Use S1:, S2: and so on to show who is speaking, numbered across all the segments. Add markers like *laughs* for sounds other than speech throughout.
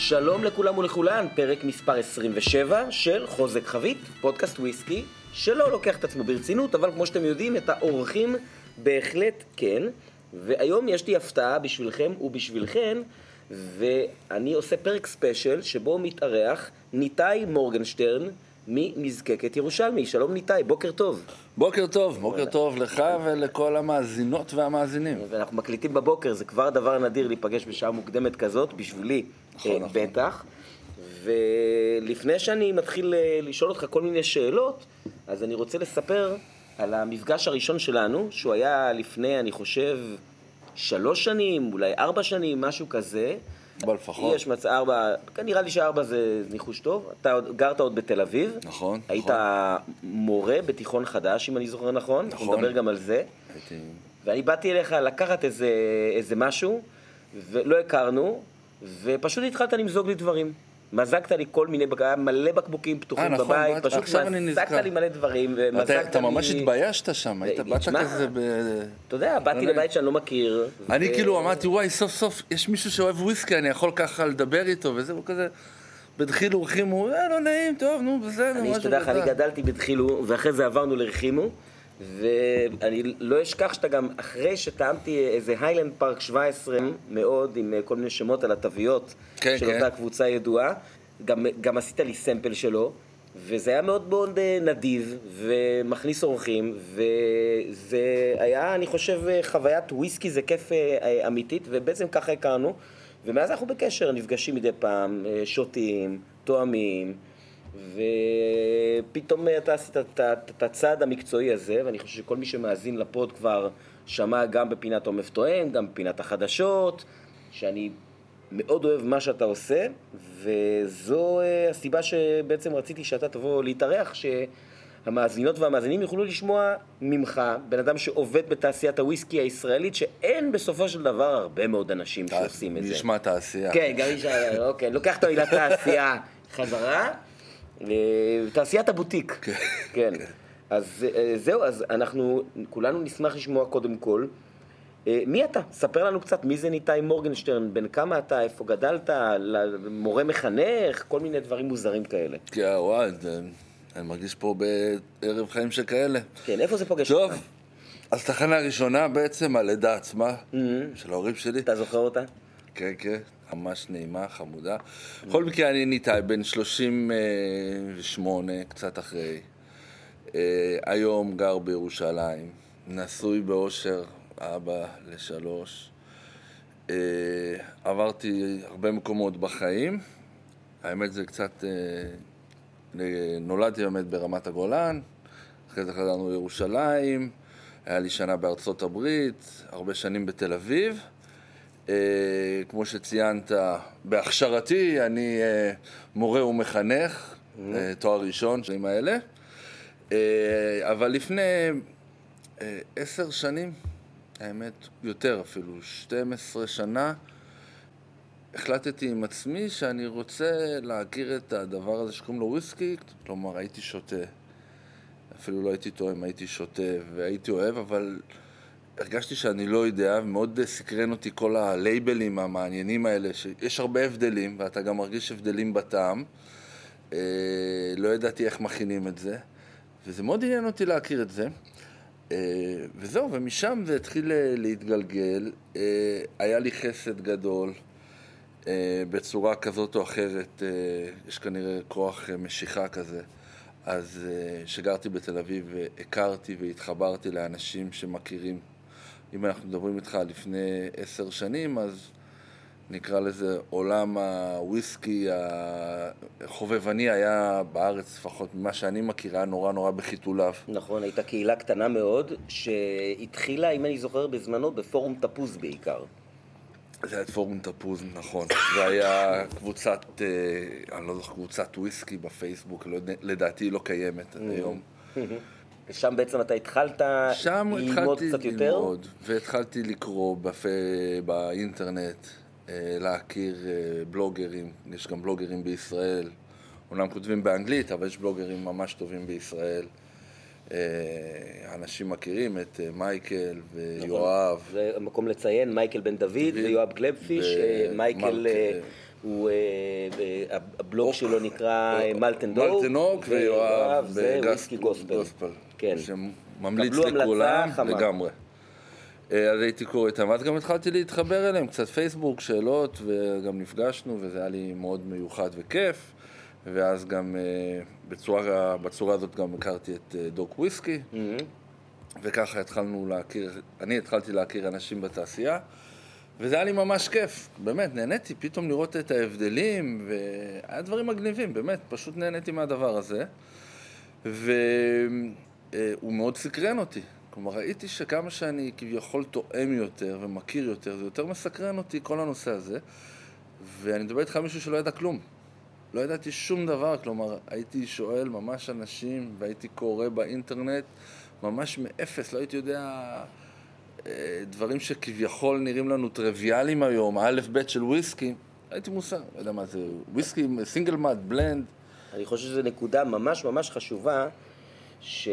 S1: שלום לכולם ולכולן, פרק מספר 27 של חוזק חבית, פודקאסט וויסקי, שלא לוקח את עצמו ברצינות, אבל כמו שאתם יודעים, את האורחים בהחלט כן. והיום יש לי הפתעה בשבילכם ובשבילכן, ואני עושה פרק special שבו מתארח ניתאי מורגנשטרן מנזקקת ירושלמי. שלום ניתאי, בוקר טוב.
S2: בוקר טוב, בוקר טוב לך ולכל המאזינות והמאזינים.
S1: ואנחנו מקליטים בבוקר, זה כבר דבר נדיר להיפגש בשעה מוקדמת כזאת, בשבילי
S2: נכון, נכון.
S1: בטח. ולפני שאני מתחיל אה, לשאול אותך כל מיני שאלות, אז אני רוצה לספר על המפגש הראשון שלנו, שהוא היה לפני, אני חושב, שלוש שנים, אולי ארבע שנים, משהו כזה.
S2: אבל לפחות.
S1: יש מצב, ארבע, נראה לי שארבע זה ניחוש טוב. אתה גרת עוד בתל אביב.
S2: נכון,
S1: היית
S2: נכון.
S1: מורה בתיכון חדש, אם אני זוכר נכון. אנחנו
S2: נכון.
S1: נדבר גם על זה.
S2: הייתי...
S1: ואני באתי אליך לקחת איזה, איזה משהו, ולא הכרנו, ופשוט התחלת למזוג לי דברים. מזגת לי כל מיני, היה מלא בקבוקים פתוחים
S2: אה, נכון,
S1: בבית,
S2: באת-
S1: פשוט
S2: אני
S1: מזגת. לי מלא דברים, ומזגת
S2: אתה,
S1: לי...
S2: אתה ממש התביישת שם, היית, באת כזה ב...
S1: אתה יודע, באתי לבית שאני לא מכיר.
S2: אני
S1: ו-
S2: כאילו אמרתי, וואי, סוף סוף יש מישהו שאוהב וויסקי, אני יכול ככה לדבר איתו, וזה, הוא כזה... בדחילו ורחימו, אה, לא נעים, טוב, נו, בסדר,
S1: אני,
S2: משהו
S1: לך, אני
S2: כזה.
S1: גדלתי בדחילו, ואחרי זה עברנו לרחימו, ואני לא אשכח שאתה גם, אחרי שטעמתי איזה היילנד פארק 17 מאוד, עם אה, כל מיני שמות על התוויות
S2: כן,
S1: של
S2: כן.
S1: אותה קבוצה ידועה, גם, גם עשית לי סמפל שלו, וזה היה מאוד מאוד אה, נדיב, ומכניס אורחים, וזה היה, אני חושב, אה, חוויית וויסקי זה כיף אמיתית, ובעצם ככה הכרנו, ומאז אנחנו בקשר, נפגשים מדי פעם, שותים, תואמים. ופתאום אתה עשית את הצעד המקצועי הזה, ואני חושב שכל מי שמאזין לפוד כבר שמע גם בפינת עומף טועם, גם בפינת החדשות, שאני מאוד אוהב מה שאתה עושה, וזו אה, הסיבה שבעצם רציתי שאתה תבוא להתארח, שהמאזינות והמאזינים יוכלו לשמוע ממך, בן אדם שעובד בתעשיית הוויסקי הישראלית, שאין בסופו של דבר הרבה מאוד אנשים שעושים את זה.
S2: נשמע תעשייה.
S1: כן, גם ה- אוקיי, לוקח את המילה תעשייה חזרה, אה, תעשיית הבוטיק. כן. אז אה, זהו, אז אנחנו כולנו נשמח לשמוע קודם כל. אה, מי אתה? ספר לנו קצת, מי זה ניתאי מורגנשטרן, בן כמה אתה, איפה גדלת, מורה מחנך, כל מיני דברים מוזרים כאלה.
S2: כן, וואי, אני מרגיש פה בערב חיים שכאלה.
S1: כן, איפה זה פוגש
S2: טוב,
S1: אותך?
S2: אז תחנה ראשונה בעצם, הלידה עצמה, של ההורים שלי.
S1: אתה זוכר אותה?
S2: כן, כן, ממש נעימה, חמודה. בכל מקרה, אני ניתאי, בן 38, קצת אחרי. אה, היום גר בירושלים, נשוי באושר, אבא לשלוש. אה, עברתי הרבה מקומות בחיים. האמת זה קצת... אה, נולדתי באמת ברמת הגולן, אחרי זה חזרנו לירושלים, היה לי שנה בארצות הברית, הרבה שנים בתל אביב. אה, כמו שציינת, בהכשרתי אני אה, מורה ומחנך, אה, תואר ראשון, שנים האלה. אה, אבל לפני אה, עשר שנים, האמת, יותר אפילו, 12 שנה, החלטתי עם עצמי שאני רוצה להכיר את הדבר הזה שקוראים לו וויסקי, כלומר הייתי שותה, אפילו לא הייתי טועם, הייתי שותה והייתי אוהב, אבל הרגשתי שאני לא יודע, ומאוד סקרן אותי כל הלייבלים המעניינים האלה, שיש הרבה הבדלים, ואתה גם מרגיש הבדלים בטעם. אה, לא ידעתי איך מכינים את זה, וזה מאוד עניין אותי להכיר את זה. אה, וזהו, ומשם זה התחיל אה, להתגלגל. אה, היה לי חסד גדול. אה, בצורה כזאת או אחרת, אה, יש כנראה כוח אה, משיכה כזה. אז אה, כשגרתי בתל אביב, אה, הכרתי והתחברתי לאנשים שמכירים. אם אנחנו מדברים איתך לפני עשר שנים, אז נקרא לזה עולם הוויסקי החובבני היה בארץ, לפחות ממה שאני מכיר, היה נורא נורא בחיתוליו.
S1: נכון, הייתה קהילה קטנה מאוד, שהתחילה, אם אני זוכר, בזמנו בפורום תפוז בעיקר.
S2: זה היה את פורום תפוז, נכון. זה היה קבוצת, אה, אני לא זוכר, קבוצת וויסקי בפייסבוק, לא, לדעתי היא לא קיימת עד היום.
S1: ושם בעצם אתה התחלת
S2: שם
S1: ללמוד
S2: התחלתי
S1: קצת יותר?
S2: ללמוד, והתחלתי לקרוא בפ... באינטרנט, אה, להכיר אה, בלוגרים, יש גם בלוגרים בישראל, אומנם כותבים באנגלית, אבל יש בלוגרים ממש טובים בישראל. אה, אנשים מכירים את מייקל ויואב.
S1: זה מקום לציין, מייקל בן דוד ויואב גלבפיש, מייקל הוא, אה, אה, הבלוג שלו נקרא מלטן דוק.
S2: מלטן דוק ויואב
S1: וויסקי גוספל.
S2: כן. שממליץ לכולם לגמרי. אז הייתי קורא איתם, אז גם התחלתי להתחבר אליהם, קצת פייסבוק, שאלות, וגם נפגשנו, וזה היה לי מאוד מיוחד וכיף. ואז גם בצורה, בצורה הזאת גם הכרתי את דוק וויסקי, mm-hmm. וככה התחלנו להכיר, אני התחלתי להכיר אנשים בתעשייה. וזה היה לי ממש כיף, באמת, נהניתי פתאום לראות את ההבדלים, והיה דברים מגניבים, באמת, פשוט נהניתי מהדבר הזה. והוא מאוד סקרן אותי. כלומר, ראיתי שכמה שאני כביכול תואם יותר ומכיר יותר, זה יותר מסקרן אותי כל הנושא הזה. ואני מדבר איתך על מישהו שלא ידע כלום. לא ידעתי שום דבר, כלומר, הייתי שואל ממש אנשים, והייתי קורא באינטרנט ממש מאפס, לא הייתי יודע דברים שכביכול נראים לנו טריוויאליים היום, א' ב' של וויסקי, הייתי מושג, לא יודע מה זה, וויסקי, סינגל מאט, בלנד.
S1: אני חושב שזו נקודה ממש ממש חשובה, שיש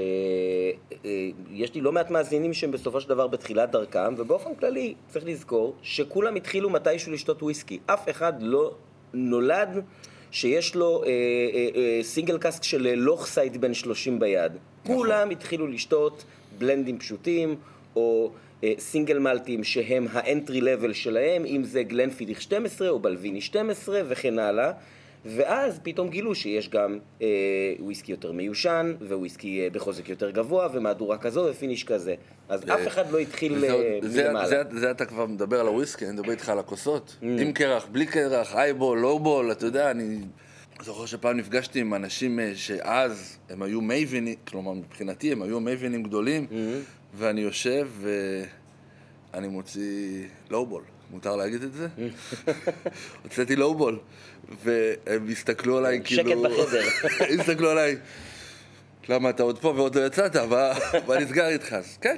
S1: לי לא מעט מאזינים שהם בסופו של דבר בתחילת דרכם, ובאופן כללי צריך לזכור שכולם התחילו מתישהו לשתות וויסקי. אף אחד לא נולד שיש לו אה, אה, אה, single cask של Lochside בן 30 ביד. נכון. כולם התחילו לשתות בלנדים פשוטים, או... single malt ים שהם ה entry level שלהם, אם זה Glenfiddich 12 או Balvenie 12 וכן הלאה. ואז פתאום גילו שיש גם אה, וויסקי יותר מיושן, וויסקי אה, בחוזק יותר גבוה, ומהדורה כזו ו finish כזה. אז אה, אף אחד לא התחיל אה,
S2: מלמעלה. זה, זה, זה אתה כבר מדבר על הוויסקי, אני מדבר איתך על הכוסות. Mm. עם קרח, בלי קרח, הייבול, לואו-בול, אתה יודע, אני זוכר שפעם נפגשתי עם אנשים אה, שאז הם היו מייבינים, כלומר מבחינתי הם היו מייבינים גדולים, mm-hmm. ואני יושב ואני מוציא לואו-בול. מותר להגיד את זה? *laughs* הוצאתי לואו-בול. והם הסתכלו עליי
S1: כאילו... שקט בחדר. *laughs*
S2: הסתכלו עליי, למה אתה עוד פה ועוד לא יצאת? מה נסגר איתך? אז כן.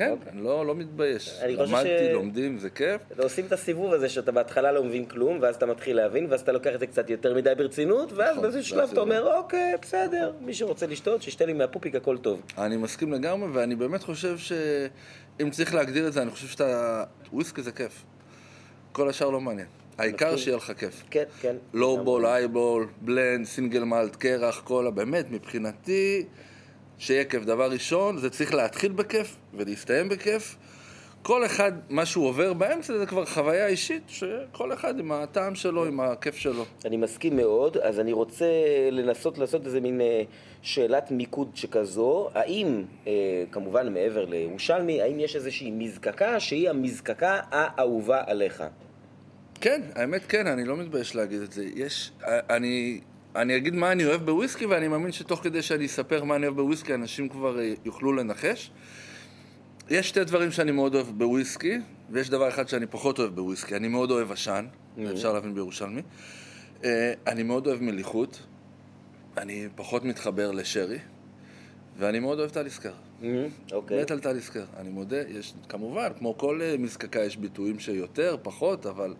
S2: כן, אוקיי. אני לא, לא מתבייש. למדתי, ש... לומדים, זה כיף.
S1: עושים את הסיבוב הזה שאתה בהתחלה לא מבין כלום, ואז אתה מתחיל להבין, ואז אתה לוקח את זה קצת יותר מדי ברצינות, ואז נכון, באיזשהו שלב אתה אומר, אוקיי, בסדר, מי שרוצה לשתות, שישתה לי מהפופיק, הכל טוב.
S2: אני מסכים לגמרי, ואני באמת חושב שאם צריך להגדיר את זה, אני חושב שאתה... וויסקי זה כיף. כל השאר לא מעניין. העיקר שיהיה לך כיף.
S1: כן, כן.
S2: לואו בול, היי בול, בלנד, סינגל מלט, קרח, קולה, באמת, מבחינתי, שיהיה כיף. דבר ראשון, זה צריך להתחיל בכיף ולהסתיים בכיף. כל אחד, מה שהוא עובר באמצע זה כבר חוויה אישית, שכל אחד עם הטעם שלו, עם הכיף שלו.
S1: אני מסכים מאוד, אז אני רוצה לנסות לעשות איזה מין אה, שאלת מיקוד שכזו. האם, אה, כמובן מעבר לירושלמי, האם יש איזושהי מזקקה שהיא המזקקה האהובה עליך?
S2: כן, האמת כן, אני לא מתבייש להגיד את זה. יש, אני, אני אגיד מה אני אוהב בוויסקי, ואני מאמין שתוך כדי שאני אספר מה אני אוהב בוויסקי, אנשים כבר אה, יוכלו לנחש. יש שתי דברים שאני מאוד אוהב בוויסקי, ויש דבר אחד שאני פחות אוהב בוויסקי. אני מאוד אוהב עשן, mm-hmm. אפשר להבין בירושלמי. Uh, אני מאוד אוהב מליחות, אני פחות מתחבר לשרי, ואני מאוד אוהב טליסקר. Mm-hmm. אוקיי. מת על טליסקר, אני מודה. יש, כמובן, כמו כל uh, מזקקה יש ביטויים שיותר, פחות, אבל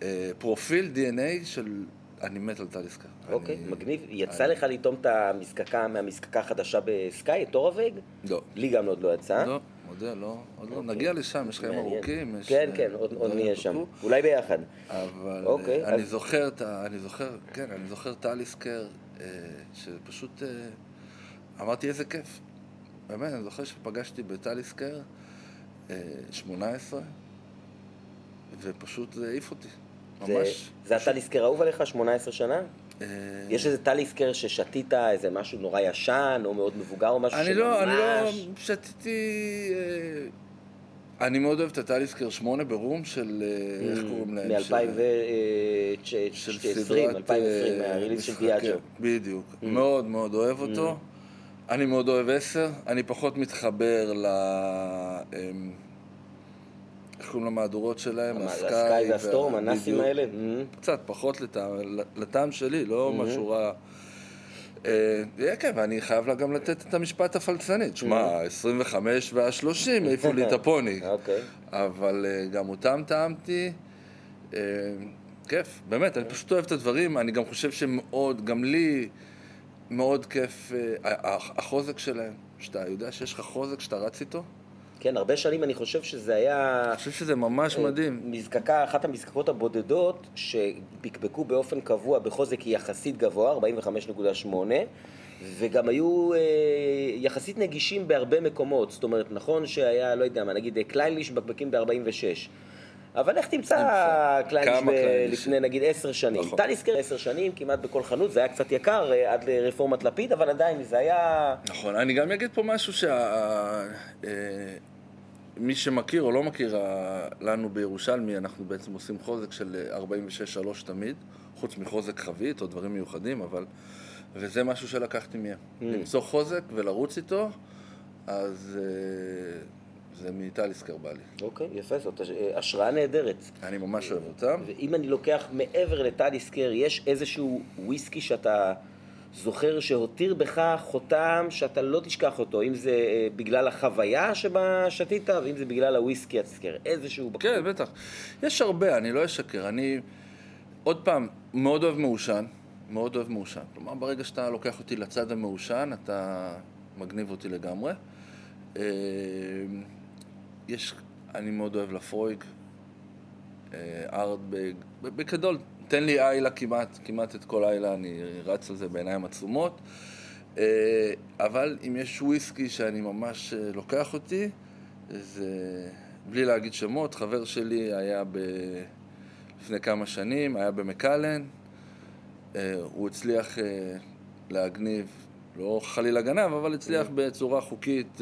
S2: uh, פרופיל DNA של... אני מת על טליסקר.
S1: אוקיי, אני... מגניב. יצא אני... לך לטעום את המזקקה מהמזקקה החדשה בסקאי, את אורווג?
S2: לא.
S1: לי גם עוד לא יצא.
S2: לא, מודה, לא. עוד לא. אוקיי. נגיע לשם, יש חיים ארוכים. יש,
S1: כן, כן, עוד, עוד נהיה שם. אולי ביחד.
S2: אבל אוקיי, אני אז... זוכר, אני זוכר, כן, אני זוכר טליסקר, שפשוט אמרתי איזה כיף. באמת, אני זוכר שפגשתי בטליסקר 18, ופשוט זה העיף אותי.
S1: ממש. זה הטליסקר האהוב עליך 18 שנה? אה, יש איזה טליסקר ששתית, איזה משהו נורא ישן, או מאוד מבוגר, או משהו
S2: שממש... אני לא, אני לא שתיתי... אה, אני מאוד אוהב את הטליסקר 8 ברום של, אה, איך mm, קוראים להם?
S1: מ-2020, 2020, מהריליס של דיאג'ו.
S2: בדיוק, mm. מאוד מאוד אוהב אותו. Mm. אני מאוד אוהב 10, אני פחות מתחבר ל... איך קוראים למהדורות שלהם?
S1: הסקאי והסטורם, הנסים האלה?
S2: Mm-hmm. קצת פחות לטעם שלי, לא mm-hmm. משהו רע. אה, כן, ואני חייב לה גם לתת את המשפט הפלצני. תשמע, ה-25 וה-30 העיפו לי את הפוני. *laughs*
S1: אוקיי.
S2: אבל אה, גם אותם טעמתי. אה, כיף, באמת, אני פשוט אוהב את הדברים. אני גם חושב שמאוד, גם לי, מאוד כיף החוזק שלהם. שאתה יודע שיש לך חוזק שאתה רץ איתו.
S1: כן, הרבה שנים אני חושב שזה היה...
S2: אני חושב שזה ממש מדהים.
S1: מזקקה, אחת המזקקות הבודדות שפקפקו באופן קבוע בחוזק יחסית גבוה, 45.8, וגם היו אה, יחסית נגישים בהרבה מקומות. זאת אומרת, נכון שהיה, לא יודע מה, נגיד קליינליש בקבקים ב-46. אבל איך תמצא קליינליש? לפני נגיד עשר שנים?
S2: נכון.
S1: טליסקר עשר שנים, כמעט בכל חנות, זה היה קצת יקר אה, עד לרפורמת לפיד, אבל עדיין זה היה...
S2: נכון, אני גם אגיד פה משהו שה... אה, מי שמכיר או לא מכיר, ה- לנו בירושלמי, אנחנו בעצם עושים חוזק של 46-3 תמיד, חוץ מחוזק חבית או דברים מיוחדים, אבל... וזה משהו שלקחתי מהם. למצוא חוזק ולרוץ איתו, אז אה, זה מטליסקר בא לי.
S1: אוקיי, יפה, זאת הש- השראה נהדרת.
S2: אני ממש אוהב אותם.
S1: ואם אני לוקח מעבר לטליסקר, יש איזשהו וויסקי שאתה זוכר שהותיר בך חותם שאתה לא תשכח אותו, אם זה אה, בגלל החוויה שבה שתית, ואם זה בגלל הוויסקי עצמי, איזשהו... בקבוק.
S2: כן, בטח. יש הרבה, אני לא אשקר. אני, עוד פעם, מאוד אוהב מעושן. מאוד אוהב מעושן. כלומר, ברגע שאתה לוקח אותי לצד המעושן, אתה מגניב אותי לגמרי. אה, יש, אני מאוד אוהב לפרויג, אה, ארטבג, בגדול, תן לי איילה כמעט, כמעט את כל איילה, אני רץ על זה בעיניים עצומות. אה, אבל אם יש וויסקי שאני ממש אה, לוקח אותי, זה, בלי להגיד שמות, חבר שלי היה ב... לפני כמה שנים, היה במקלן, אה, הוא הצליח להגניב, לא חלילה גנב, אבל הצליח בצורה חוקית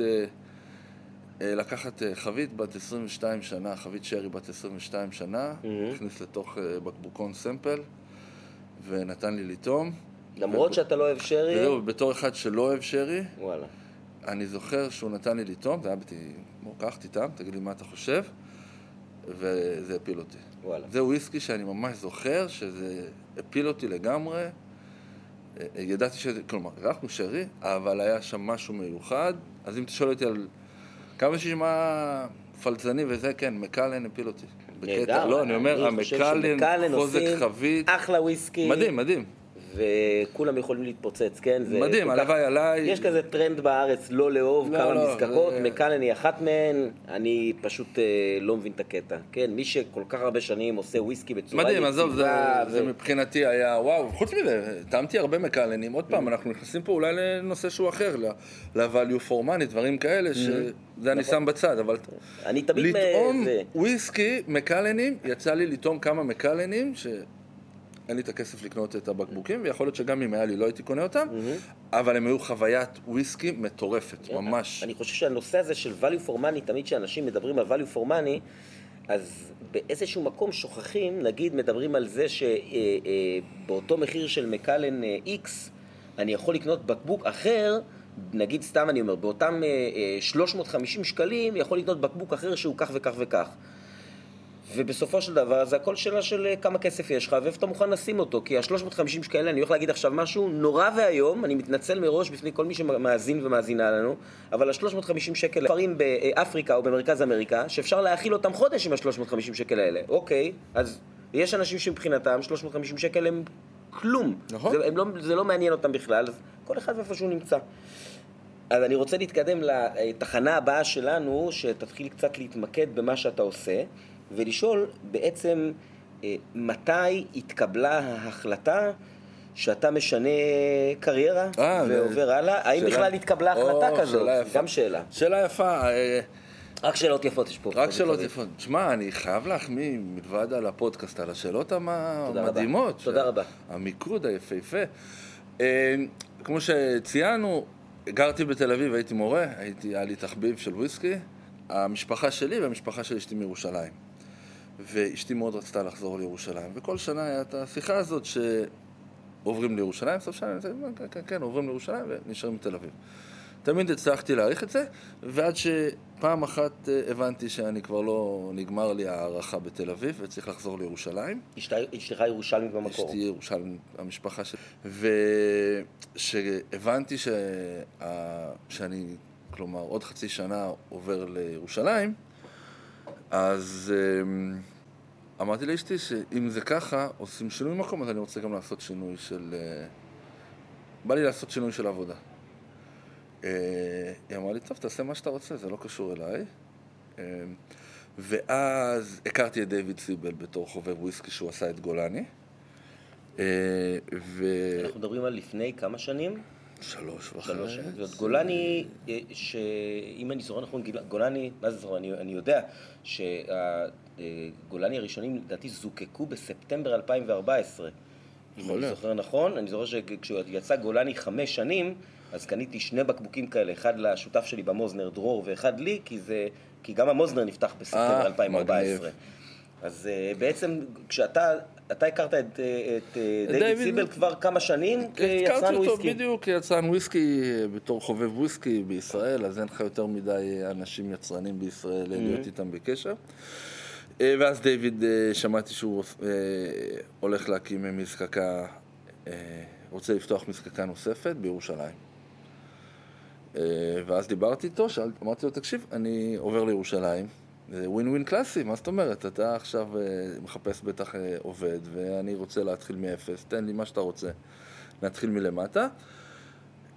S2: לקחת אה, חבית בת 22 שנה, חבית שרי בת 22 שנה, הכניס לתוך אה, בקבוקון סמפל ונתן לי לטעום.
S1: למרות שאתה לא אוהב שרי,
S2: וזהו, בתור אחד שלא אוהב שרי,
S1: וואלה.
S2: אני זוכר שהוא נתן לי לטעום, זה היה בתי, בוא, קח תטעם, תגיד לי מה אתה חושב, וזה הפיל אותי.
S1: וואלה.
S2: זה וויסקי שאני ממש זוכר, שזה הפיל אותי לגמרי. אה, ידעתי שזה, כלומר, אירחנו שרי, אבל היה שם משהו מיוחד. אז אם אתה שואל אותי על כמה שישמע פלצני וזה, כן, Macallan הפיל אותי. בקטע,
S1: נהדר.
S2: לא, אני אומר, ה
S1: Macallan,
S2: חוזק חבית,
S1: אחלה וויסקי.
S2: מדהים, מדהים.
S1: וכולם יכולים להתפוצץ, כן? זה
S2: מדהים, הלוואי עליי.
S1: יש כזה טרנד בארץ לא לאהוב
S2: לא,
S1: כמה
S2: לא,
S1: מזקקות,
S2: זה-
S1: Macallan היא אחת מהן, אני פשוט אה, לא מבין את הקטע. כן, מי שכל כך הרבה שנים עושה וויסקי בצורה
S2: מדהים, עזוב, זה,
S1: יציבה,
S2: זה
S1: ו-
S2: מבחינתי היה, וואו, חוץ מזה, טעמתי הרבה Macallan ים, עוד פעם, אנחנו נכנסים פה אולי לנושא שהוא אחר, ל-value for money, דברים כאלה, שזה אני שם בצד, אבל
S1: אני תמיד...
S2: לטעום
S1: מ- זה-
S2: וויסקי, מקלנים, יצא לי לטעום כמה מקלנים, שאין לי את הכסף לקנות את הבקבוקים, ויכול להיות שגם אם היה לי לא הייתי קונה אותם, אבל הם היו חוויית וויסקי מטורפת, ממש.
S1: אני חושב שהנושא הזה של value for money, תמיד כשאנשים מדברים על value for money, אז באיזשהו מקום שוכחים, נגיד מדברים על זה שבאותו מחיר של מקלן אה, X, אני יכול לקנות בקבוק אחר, נגיד סתם אני אומר, באותם אה, אה, 350 שקלים, יכול לקנות בקבוק אחר שהוא כך וכך וכך. ובסופו של דבר זה הכל שאלה של אה, כמה כסף יש לך ואיפה אתה מוכן לשים אותו כי ה-350 שקלים, אני הולך להגיד עכשיו משהו נורא ואיום, אני מתנצל מראש בפני כל מי שמאזין ומאזינה לנו, אבל ה-350 שקל דברים באפריקה או במרכז אמריקה, שאפשר להאכיל אותם חודש עם ה-350 שקל האלה. אוקיי, אז יש אנשים שמבחינתם 350 שקל הם כלום.
S2: נכון.
S1: זה, הם לא, זה לא מעניין אותם בכלל, אז כל אחד ואיפה שהוא נמצא. אז אני רוצה להתקדם לתחנה הבאה שלנו, שתתחיל קצת להתמקד במה שאתה עושה, ולשאול בעצם אה, מתי התקבלה ההחלטה שאתה משנה קריירה
S2: אה,
S1: ועובר
S2: זה-
S1: הלאה? האם
S2: שאלה-
S1: בכלל התקבלה החלטה
S2: או,
S1: כזאת?
S2: שאלה יפה.
S1: גם שאלה.
S2: שאלה יפה, אה,
S1: רק שאלות יפות יש פה.
S2: רק שאלות. יפות. שמע, אני חייב להחמיא מלבד על הפודקאסט, על השאלות. המדהימות.
S1: תודה רבה.
S2: המיקוד היפהפה. כמו שציינו, גרתי בתל אביב, הייתי מורה, הייתי, היה לי תחביב של וויסקי. המשפחה שלי והמשפחה של אשתי מירושלים. ואשתי מאוד רצתה לחזור לירושלים, וכל שנה היה את השיחה הזאת שעוברים לירושלים, סוף שנה, כן, כן, כן, עוברים לירושלים ונשארים בתל אביב. תמיד הצלחתי להעריך את זה, ועד שפעם אחת אה, הבנתי שאני כבר לא, נגמר לי ההערכה בתל אביב וצריך לחזור לירושלים.
S1: אשת- אשתך ירושלמית במקור.
S2: אשתי ירושלים, המשפחה שלי. וכשהבנתי שה... שאני, כלומר, עוד חצי שנה עובר לירושלים, אז אמ, אמרתי לאשתי שאם זה ככה, עושים שינוי מקום, אז אני רוצה גם לעשות שינוי של... אה, בא לי לעשות שינוי של עבודה. אה, היא אמרה לי, טוב, תעשה מה שאתה רוצה, זה לא קשור אליי. ואז הכרתי את דיוויד סיבל בתור חובב וויסקי שהוא עשה את גולני. אה, ו...
S1: אנחנו מדברים על לפני כמה שנים?
S2: שלוש וחצי.
S1: שלוש שנים. זאת גולני, אה, שאם אני זוכר נכון, גולני, מה זה זוכר? אני, אני יודע שהגולני הראשונים לדעתי זוקקו בספטמבר 2014. אם אני. זוכר נכון, אני זוכר שכשהוא יצא גולני חמש שנים, אז קניתי שני בקבוקים כאלה, אחד לשותף שלי במוזנר דרור ואחד לי, כי, זה, כי גם המוזנר נפתח בספטמבר
S2: אה,
S1: 2014.
S2: מגניב.
S1: אז אה, בעצם כשאתה, אתה הכרת את, אה, את אה, דיוויד
S2: דיוויד-
S1: סיבל כבר כמה שנים
S2: הכרתי
S1: כיצרן
S2: אותו
S1: וויסקי.
S2: בדיוק כיצרן וויסקי, אה, בתור חובב וויסקי בישראל, אז אין לך יותר מדי אנשים יצרנים בישראל אה, להיות איתם בקשר. אה, ואז דיוויד, אה, שמעתי שהוא אה, הולך להקים מזקקה, אה, רוצה לפתוח מזקקה נוספת בירושלים. אה, ואז דיברתי איתו, שאל, אמרתי לו, תקשיב, אני עובר לירושלים, זה ווין ווין קלאסי, מה זאת אומרת? אתה עכשיו אה, מחפש בטח אה, עובד, ואני רוצה להתחיל מאפס, תן לי מה שאתה רוצה, נתחיל מלמטה.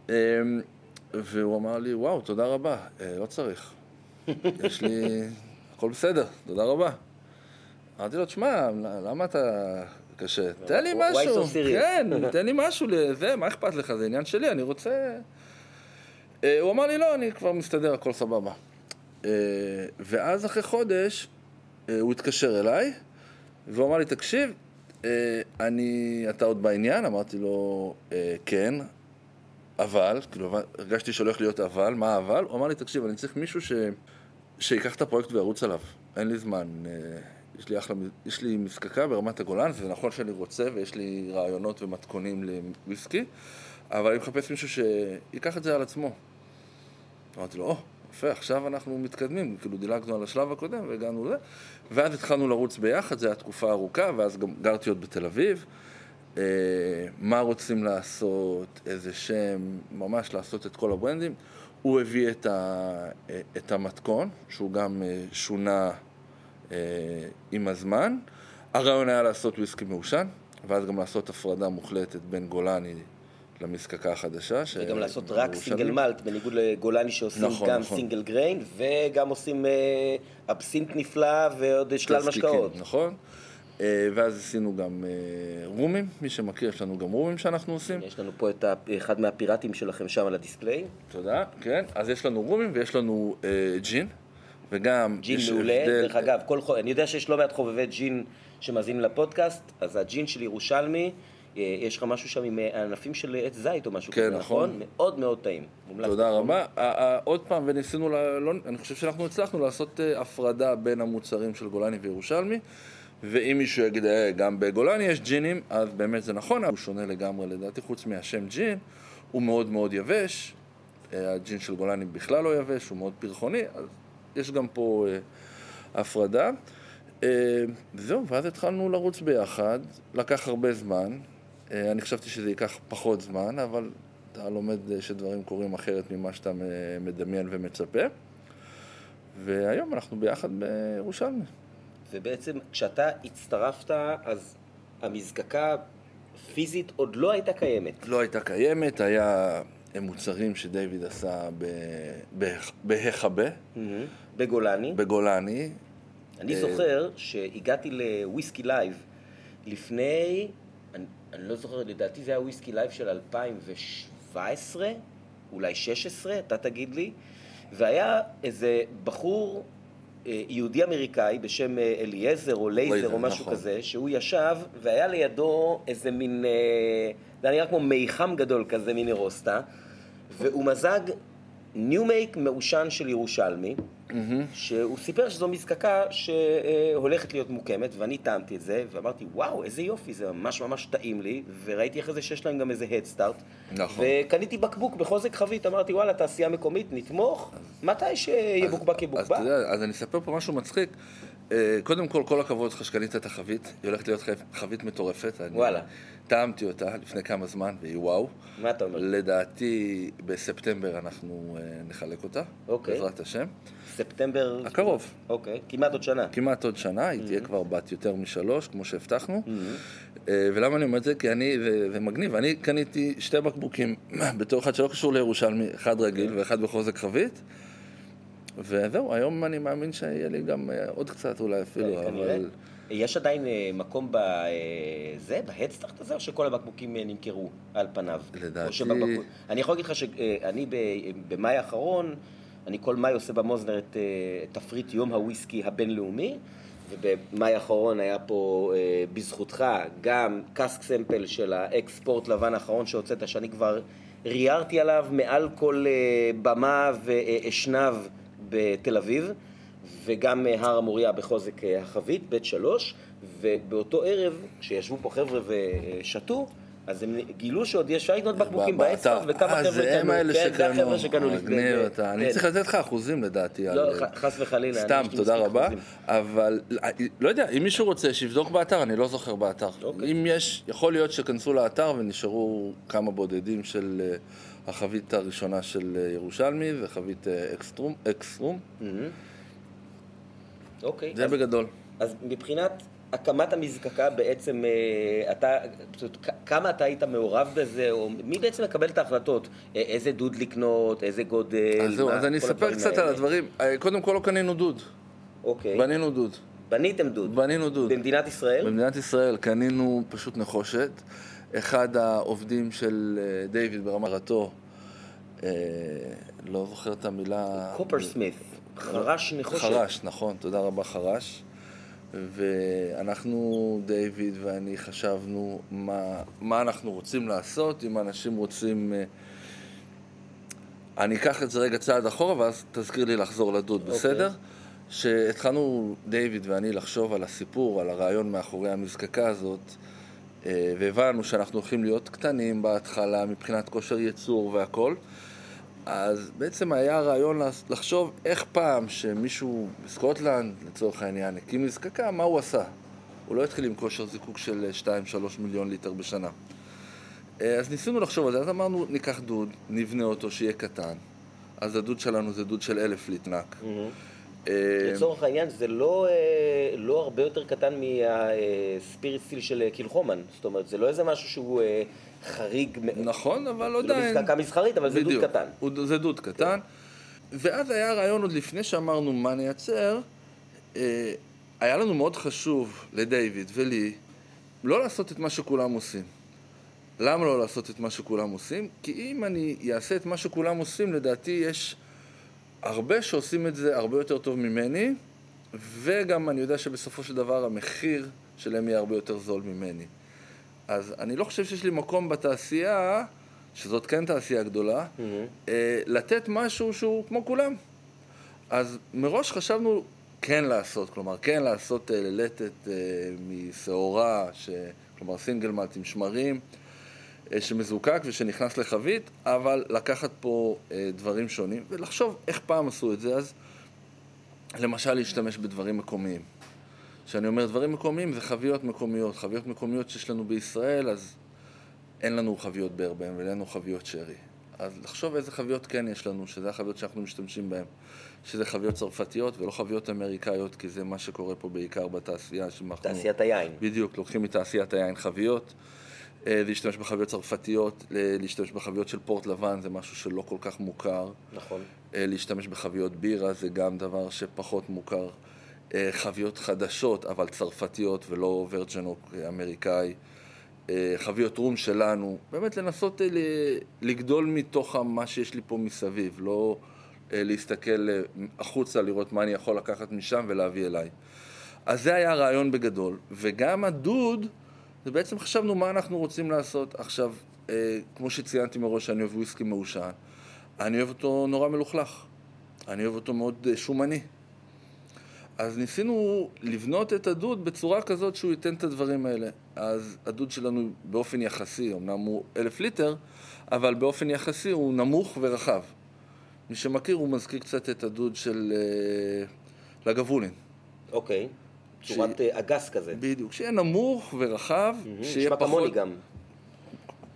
S2: אה, והוא אמר לי, וואו, תודה רבה, אה, לא צריך. יש לי, הכל בסדר, תודה רבה. אמרתי לו, תשמע, למה אתה קשה? תן לי משהו? כן, תן לי משהו לזה, מה אכפת לך? זה עניין שלי, אני רוצה... הוא אמר לי, לא, אני כבר מסתדר, הכל סבבה. אה, ואז אחרי חודש, אה, הוא התקשר אליי, והוא אמר לי, תקשיב, אה, אני, אתה עוד בעניין? אמרתי לו, "אה, כן, אבל, כאילו, הרגשתי שהולך להיות אבל, מה האבל? הוא אמר לי, תקשיב, אני צריך מישהו ש... שיקח את הפרויקט וירוץ עליו. אין לי זמן. יש לי אחלה, יש לי מזקקה ברמת הגולן, וזה נכון שאני רוצה, ויש לי רעיונות ומתכונים לוויסקי, אבל אני מחפש מישהו שיקח את זה על עצמו. אמרתי לו, או, יפה, עכשיו אנחנו מתקדמים, כאילו דילגנו על השלב הקודם והגענו לזה, ואז התחלנו לרוץ ביחד, זו הייתה תקופה ארוכה, ואז גם גרתי עוד בתל אביב. אה, מה רוצים לעשות, איזה שם, ממש לעשות את כל הברנדים. הוא הביא את, ה, אה, את המתכון, שהוא גם אה, שונה אה, עם הזמן. הרעיון היה לעשות וויסקי מעושן, ואז גם לעשות הפרדה מוחלטת בין גולני למזקקה החדשה. ש-
S1: וגם לעשות רק. סינגל מלט, בניגוד לגולני שעושים
S2: נכון,
S1: גם
S2: נכון.
S1: סינגל גריין, וגם עושים אה, אבסינט נפלא ועוד שלל משקאות.
S2: נכון. אה, ואז עשינו גם אה, רומים, מי שמכיר, יש לנו גם רומים שאנחנו עושים.
S1: יש לנו פה את אחד מהפיראטים שלכם שם על הדיספליי.
S2: תודה, כן. אז יש לנו רומים ויש לנו אה, ג'ין, וגם
S1: ג'ין מעולה,
S2: הבדל-
S1: דרך אגב, כל. אני יודע שיש לא מעט חובבי ג'ין שמאזינים לפודקאסט, אז הג'ין של ירושלמי, יש לך משהו שם עם אה, ענפים של עץ זית או משהו
S2: כן,
S1: כזה,
S2: נכון.
S1: מאוד מאוד טעים.
S2: תודה. רבה. ה- ה- עוד פעם, וניסינו, לא, אני חושב שאנחנו הצלחנו לעשות אה, הפרדה בין המוצרים של גולני וירושלמי, ואם מישהו יגיד, אה, גם בגולני יש ג'ינים, אז באמת זה נכון, הוא שונה לגמרי לדעתי, חוץ מהשם ג'ין, הוא מאוד מאוד יבש, אה, הג'ין של גולני בכלל לא יבש, הוא מאוד פרחוני, אז יש גם פה אה, הפרדה. אה, זהו, ואז התחלנו לרוץ ביחד, לקח הרבה זמן, אה, אני חשבתי שזה ייקח פחות זמן, אבל אתה לומד אה, שדברים קורים אחרת ממה שאתה מ- מדמיין ומצפה. והיום אנחנו ביחד בירושלמי.
S1: ובעצם כשאתה הצטרפת, אז המזקקה פיזית עוד לא הייתה קיימת.
S2: לא הייתה קיימת, היה מוצרים שדיוויד עשה ב- ב- בהיכבה,
S1: בגולני.
S2: בגולני.
S1: אני
S2: אה,
S1: זוכר שהגעתי ל Whisky Live לפני, אני, לא זוכר, לדעתי זה היה Whisky Live של 2017, אולי 16, אתה תגיד לי, והיה איזה בחור אה, יהודי אמריקאי בשם אה, אליעזר או לייזר
S2: לייזר,
S1: או משהו
S2: נכון.
S1: כזה, שהוא ישב והיה לידו איזה מין, אה, זה היה נראה כמו מיחם גדול כזה מיני רוסטה, והוא מזג new make מעושן של ירושלמי, שהוא סיפר שזו מזקקה שהולכת להיות מוקמת, ואני טעמתי את זה, ואמרתי, וואו, איזה יופי, זה ממש ממש טעים לי, וראיתי אחרי זה שיש להם גם איזה Headstart.
S2: נכון.
S1: וקניתי בקבוק בחוזק חבית, אמרתי, וואלה, תעשייה מקומית, נתמוך, מתי שיבוקבק
S2: אז
S1: יבוקבק.
S2: אתה יודע, אז אני אספר פה משהו מצחיק. אה, קודם כל, כל הכבוד לך שקנית את החבית, היא הולכת להיות חב- חבית מטורפת.
S1: וואלה.
S2: טעמתי אותה לפני כמה זמן, והיא וואו.
S1: מה אתה אומר?
S2: לדעתי, בספטמבר אנחנו אה, נחלק אותה,
S1: אוקיי.
S2: בעזרת השם.
S1: ספטמבר...
S2: הקרוב.
S1: אוקיי, כמעט עוד שנה.
S2: כמעט עוד שנה, היא תהיה כבר בת יותר משלוש, כמו שהבטחנו. אה, ולמה אני אומר את זה? כי אני, זה, זה מגניב, אני קניתי שתי בקבוקים *coughs* בתור אחד שלא קשור לירושלמי, אחד רגיל ואחד בחוזק חבית. וזהו, היום אני מאמין שיהיה לי גם אה, עוד קצת אולי אפילו,
S1: כנראה.
S2: אבל...
S1: יש עדיין אה, מקום בזה, בהדסטארט הזה, או שכל הבקבוקים אה, נמכרו על פניו?
S2: לדעתי-
S1: שבבקבוק- אני יכול להגיד לך שאני במאי האחרון, אני כל מאי עושה במוזנר את אה, תפריט יום הוויסקי הבינלאומי, ובמאי האחרון היה פה אה, בזכותך גם קאסק סמפל של האקספורט לבן האחרון שהוצאת, שאני כבר ריארתי עליו מעל כל אה, במה ואשנב בתל אביב. וגם אה, הר המוריה בחוזק אה, החבית, בית שלוש, ובאותו ערב, כשישבו פה חבר'ה ושתו, אז הם גילו שעוד יש אפשר לקנות בקבוקים. באקספורט, וכמה
S2: אה,
S1: חבר'ה
S2: זה הם האלה
S1: כן, זה
S2: שקנו.
S1: החבר'ה שקנו לפני...
S2: אני
S1: כן.
S2: צריך לתת לך אחוזים לדעתי.
S1: לא, חס וחלילה.
S2: סתם, תודה רבה. אבל לא יודע, אם מישהו רוצה, שיבדוק באתר, אני לא זוכר באתר.
S1: אוקיי.
S2: אם יש, יכול להיות שכנסו לאתר ונשארו כמה בודדים של החבית הראשונה של אה, ירושלמי וחבית אה, אקסטרום- אקסטרום.
S1: מהמם. אוקיי,
S2: זה
S1: אז-
S2: בגדול.
S1: אז מבחינת הקמת המזקקה בעצם, אה, אתה, פשוט, כמה אתה היית מעורב בזה, או מי בעצם מקבל את ההחלטות? איזה דוד לקנות, איזה גודל,
S2: אז זהו, אז אני אספר
S1: הדברים
S2: קצת על
S1: האלה?
S2: הדברים. אה, קודם כל לא קנינו דוד,
S1: אוקיי.
S2: בנינו דוד.
S1: בניתם דוד.
S2: בנינו דוד.
S1: במדינת ישראל?
S2: במדינת ישראל קנינו פשוט נחושת. אחד העובדים של אה, דיוויד ברמת רתו, אה, לא זוכר את המילה...
S1: קופר סמית. חרש נחושת.
S2: חרש, נכון, תודה רבה חרש. ואנחנו, דיוויד ואני, חשבנו מה, מה אנחנו רוצים לעשות, אם אנשים רוצים... אה, אני אקח את זה רגע צעד אחורה, ואז תזכיר לי לחזור לדוד,
S1: אוקיי.
S2: בסדר? שהתחלנו, דיוויד ואני, לחשוב על הסיפור, על הרעיון מאחורי המזקקה הזאת, והבנו שאנחנו הולכים להיות קטנים בהתחלה מבחינת כושר ייצור והכל. אז בעצם היה רעיון לח- לחשוב איך פעם שמישהו בסקוטלנד, לצורך העניין, הקים מזקקה, מה הוא עשה? הוא לא התחיל עם כושר זיקוק של 2-3 מיליון ליטר בשנה. אה, אז ניסינו לחשוב על זה, אז אמרנו, ניקח דוד, נבנה אותו שיהיה קטן. אז הדוד שלנו זה דוד של אלף ליטר ענק.
S1: לצורך העניין זה לא, אה, לא הרבה יותר קטן מהספיריט סטיל של אה, קילחומן. זאת אומרת, זה לא איזה משהו שהוא אה, חריג.
S2: נכון, אבל
S1: לא
S2: עדיין...
S1: מזקקה מסחרית, אבל זה דוד
S2: בדיוק.
S1: קטן.
S2: זה דוד קטן. ואז היה רעיון עוד לפני שאמרנו מה נייצר, היה לנו מאוד חשוב לדיוויד ולי לא לעשות את מה שכולם עושים. למה לא לעשות את מה שכולם עושים? כי אם אני אעשה את מה שכולם עושים, לדעתי יש הרבה שעושים את זה הרבה יותר טוב ממני, וגם אני יודע שבסופו של דבר המחיר שלהם יהיה הרבה יותר זול ממני. אז אני לא חושב שיש לי מקום בתעשייה, שזאת כן תעשייה גדולה,
S1: מהמם.
S2: אה, לתת משהו שהוא כמו כולם. אז מראש חשבנו כן לעשות, כלומר כן לעשות אה, ללטת אה, משעורה, ש... כלומר סינגל מאלט עם שמרים, שמזוקק ושנכנס לחבית, אבל לקחת פה אה, דברים שונים ולחשוב איך פעם עשו את זה, אז למשל להשתמש בדברים מקומיים. כשאני אומר דברים מקומיים זה חביות מקומיות, חביות מקומיות שיש לנו בישראל, אז אין לנו חביות ברבן ואין לנו חביות שרי. אז לחשוב איזה חביות כן יש לנו, שזה החביות שאנחנו משתמשים בהן, שזה חביות צרפתיות ולא חביות אמריקאיות, כי זה מה שקורה פה בעיקר בתעשייה שאנחנו...
S1: תעשיית היין.
S2: בדיוק, לוקחים מתעשיית היין חביות, אה, להשתמש בחביות צרפתיות, להשתמש בחביות של פורט לבן, זה משהו שלא כל כך מוכר.
S1: נכון.
S2: אה, להשתמש בחביות בירה זה גם דבר שפחות מוכר. אה, חביות חדשות, אבל צרפתיות ולא ורג'ן או אמריקאי. אה, חביות רום שלנו, באמת לנסות אה, לגדול מתוך מה שיש לי פה מסביב, לא אה, להסתכל אה, החוצה, לראות מה אני יכול לקחת משם ולהביא אליי. אז זה היה הרעיון בגדול, וגם הדוד, זה בעצם חשבנו מה אנחנו רוצים לעשות. עכשיו, אה, כמו שציינתי מראש, אני אוהב וויסקי מעושן, אני אוהב אותו נורא מלוכלך, אני אוהב אותו מאוד אה, שומני. אז ניסינו לבנות את הדוד בצורה כזאת שהוא ייתן את הדברים האלה. אז הדוד שלנו באופן יחסי, אמנם הוא אלף ליטר, אבל באופן יחסי הוא נמוך ורחב. מי שמכיר, הוא מזכיר קצת את הדוד של אה, לגבולין.
S1: אוקיי. צורת אה, אגס כזה.
S2: בדיוק, שיהיה נמוך ורחב, שיהיה
S1: נשמע כמוני
S2: פחות...
S1: גם.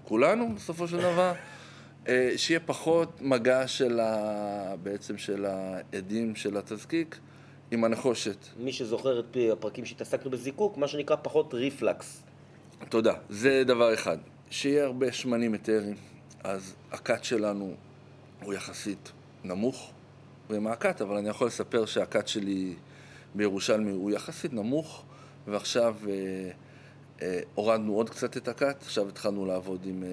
S2: כולנו, בסופו של דבר. *laughs* אה, שיהיה פחות מגע של ה... בעצם של העדים של התזקיק עם הנחושת.
S1: מי שזוכר את הפרקים שהתעסקנו בזיקוק, מה שנקרא פחות ריפלקס.
S2: תודה. זה דבר אחד. שיהיה הרבה שמנים אתרים, אז הקאט שלנו הוא יחסית נמוך, מספרים מה הכת, אבל אני יכול לספר שהכת שלי בירושלמי הוא יחסית נמוך, ועכשיו אה, אה, הורדנו עוד קצת את הכת, עכשיו התחלנו לעבוד עם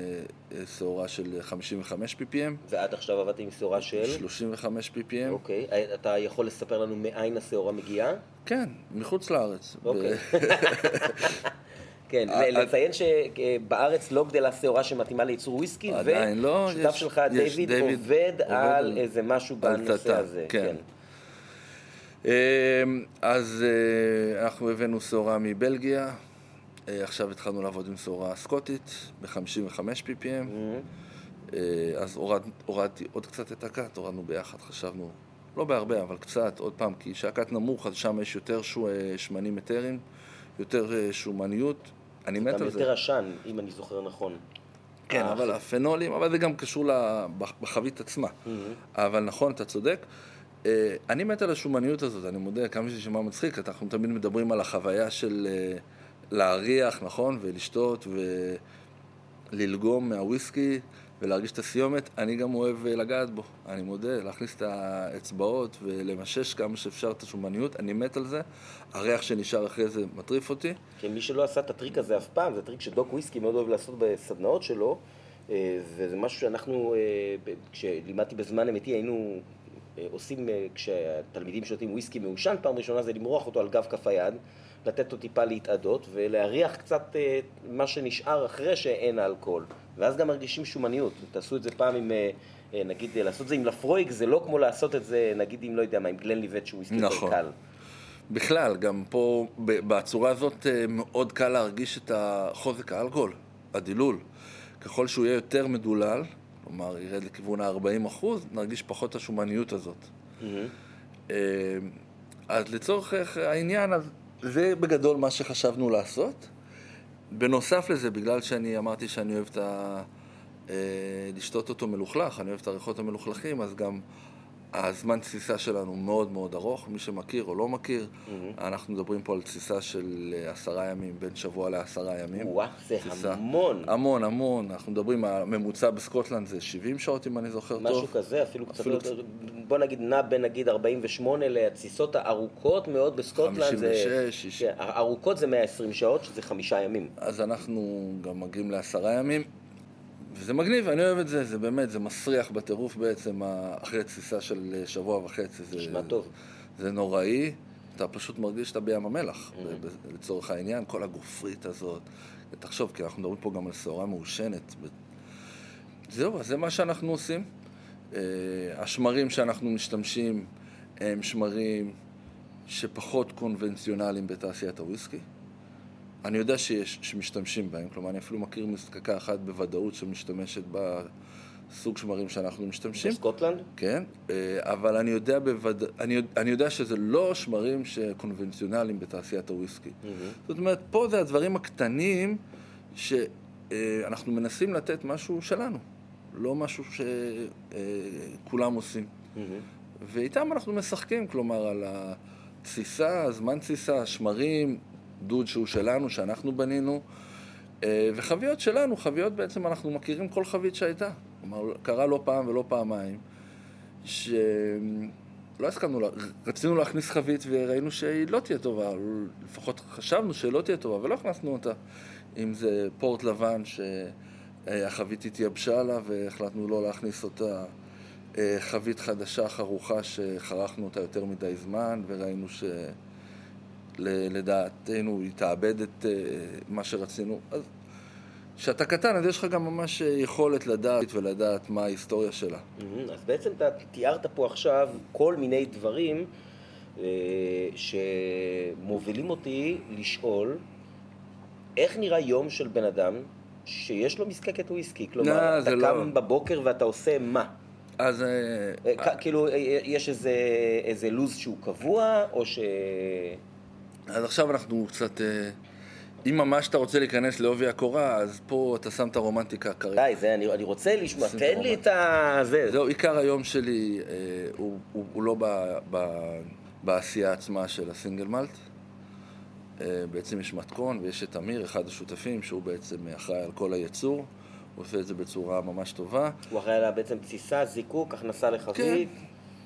S2: אה, שעורה של 55 ppm.
S1: ועד עכשיו עבדת עם שעורה של?
S2: 35 ppm.
S1: אוקיי. אתה יכול לספר לנו מאין השעורה מגיעה?
S2: כן, מחוץ לארץ.
S1: אוקיי. *laughs* כן, לציין שבארץ לא גדלה שעורה שמתאימה לייצור וויסקי,
S2: לא,
S1: ושותף שלך, דיוויד, עובד על איזה משהו בנושא הזה.
S2: כן. אמ, אז אה, אנחנו הבאנו שעורה מבלגיה, אה, עכשיו התחלנו לעבוד עם שעורה סקוטית ב-55 ppm,
S1: Mhm.
S2: אה, אז הורד, הורדתי עוד קצת את הכת, הורדנו ביחד, חשבנו, לא בהרבה, אבל קצת, עוד פעם, כי כשהכת נמוך, אז שם יש יותר שמנים מטרים, יותר שומניות, אני מת
S1: גם
S2: על זה.
S1: יותר עשן, אם אני זוכר נכון.
S2: כן, אבל הפנולים, אבל זה גם קשור בחבית עצמה. אבל נכון, אתה צודק. אה, אני מת על השומניות הזאת, אני מודה, כמה שזה שמע מצחיק, אנחנו תמיד מדברים על החוויה של אה, להריח, נכון? ולשתות וללגום מהוויסקי ולהרגיש את הסיומת. אני גם אוהב אה, לגעת בו, אני מודה, להכניס את האצבעות ולמשש כמה שאפשר את השומניות, אני מת על זה. הריח שנשאר אחרי זה מטריף אותי.
S1: כן, מי שלא עשה את הטריק הזה אף פעם, זה טריק שדוק וויסקי מאוד אוהב לעשות בסדנאות שלו, וזה משהו שאנחנו, כשלימדתי בזמן אמיתי, היינו עושים, אה, כשהתלמידים שותים וויסקי מעושן, פעם ראשונה זה למרוח אותו על גב כף היד, לתת לו טיפה להתאדות, ולהריח קצת אה, מה שנשאר אחרי שאין האלכוהול, ואז גם מרגישים שומניות. תעשו את זה פעם עם... אה, אה, נגיד, אה, לעשות את זה עם לפרויג, זה לא כמו לעשות את זה, נגיד, עם לא יודע מה, עם גלן ליבט שהוא וויסקי יותר
S2: נכון.
S1: קל.
S2: בכלל, גם פה, בצורה הזאת, אה, מאוד קל להרגיש את החוזק האלכוהול, הדילול. ככל שהוא יהיה יותר מדולל, כלומר, ירד לכיוון ה-40 אחוז, נרגיש פחות את השומניות הזאת.
S1: מהמם.
S2: אה, אז לצורך העניין, אז זה בגדול מה שחשבנו לעשות. בנוסף לזה, בגלל שאני אמרתי שאני אוהב את ה... אה, לשתות אותו מלוכלך, אני אוהב את הריחות המלוכלכים, אז גם הזמן תסיסה שלנו מאוד מאוד ארוך, מי שמכיר או לא מכיר. אנחנו מדברים פה על תסיסה של אה, עשרה ימים, בין שבוע לעשרה ימים.
S1: וואו, זה
S2: תסיסה.
S1: המון.
S2: המון, המון. אנחנו מדברים, הממוצע בסקוטלנד זה 70 שעות, אם אני זוכר
S1: משהו
S2: טוב.
S1: כזה, אפילו קצת
S2: אפילו
S1: יותר, בוא נגיד נע בין נגיד 48 לתסיסות הארוכות מאוד בסקוטלנד, זה,
S2: 56, 60.
S1: כן, הארוכות זה 120 שעות, שזה חמישה ימים.
S2: אז אנחנו גם מגיעים לעשרה ימים, וזה מגניב, אני אוהב את זה, זה באמת, זה מסריח בטירוף בעצם, אחרי תסיסה של אה, שבוע וחצי. זה,
S1: נשמע טוב.
S2: זה נוראי, אתה פשוט מרגיש שאתה בים המלח, ב- לצורך העניין, כל הגופרית הזאת. תחשוב, כי אנחנו מדברים פה גם על שעורה מעושנת. ב- זהו, אז זה מה שאנחנו עושים. אה, השמרים שאנחנו משתמשים הם שמרים שפחות קונבנציונליים בתעשיית הוויסקי. אני יודע שיש, שמשתמשים בהם, כלומר, אני אפילו מכיר מזקקה אחת בוודאות שמשתמשת בסוג שמרים שאנחנו משתמשים.
S1: בסקוטלנד?
S2: כן, אה, אבל אני יודע, בווד... אני, אני יודע שזה לא שמרים שקונבנציונליים בתעשיית הוויסקי. זאת אומרת, פה זה הדברים הקטנים שאנחנו מנסים לתת משהו שלנו, לא משהו שכולם עושים. ואיתם אנחנו משחקים, כלומר, על התסיסה, זמן תסיסה, שמרים, דוד שהוא שלנו, שאנחנו בנינו, אה, וחביות שלנו, חביות בעצם אנחנו מכירים כל חבית שהייתה. כלומר, קרה לא פעם ולא פעמיים, שלא הסכמנו, רצינו להכניס חבית וראינו שהיא לא תהיה טובה, לפחות חשבנו שלא תהיה טובה, ולא הכנסנו אותה. אם זה פורט לבן שהחבית התייבשה לה והחלטנו לא להכניס אותה. אה, חבית חדשה חרוכה שחרכנו אותה יותר מדי זמן וראינו שלדעתנו היא תאבד את אה, מה שרצינו. אז כשאתה קטן אז יש לך גם ממש יכולת לדעת ולדעת מה ההיסטוריה שלה.
S1: מהמם. אז בעצם אתה תיארת פה עכשיו כל מיני דברים אה, שמובילים אותי לשאול איך נראה יום של בן אדם שיש לו מזקקת וויסקי. כלומר,
S2: לא,
S1: אתה קם
S2: לא.
S1: בבוקר ואתה עושה מה?
S2: אז אה,
S1: כאילו, יש איזה, איזה לו"ז שהוא קבוע, או ש...
S2: אז עכשיו אנחנו קצת... אה, אם ממש אתה רוצה להיכנס לעובי הקורה, אז פה אתה שם את הרומנטיקה כרגע.
S1: די, זה, אני, אני רוצה לשמוע, תן לי את ה... זה.
S2: זהו, עיקר היום שלי אה, הוא, הוא, הוא לא ב, ב, בעשייה עצמה של הסינגל מלט. אה, בעצם יש מתכון ויש את אמיר, אחד השותפים, שהוא בעצם אחראי על כל הייצור. הוא עושה את זה בצורה ממש טובה.
S1: הוא אחראי על בעצם תסיסה, זיקוק, הכנסה לחבית.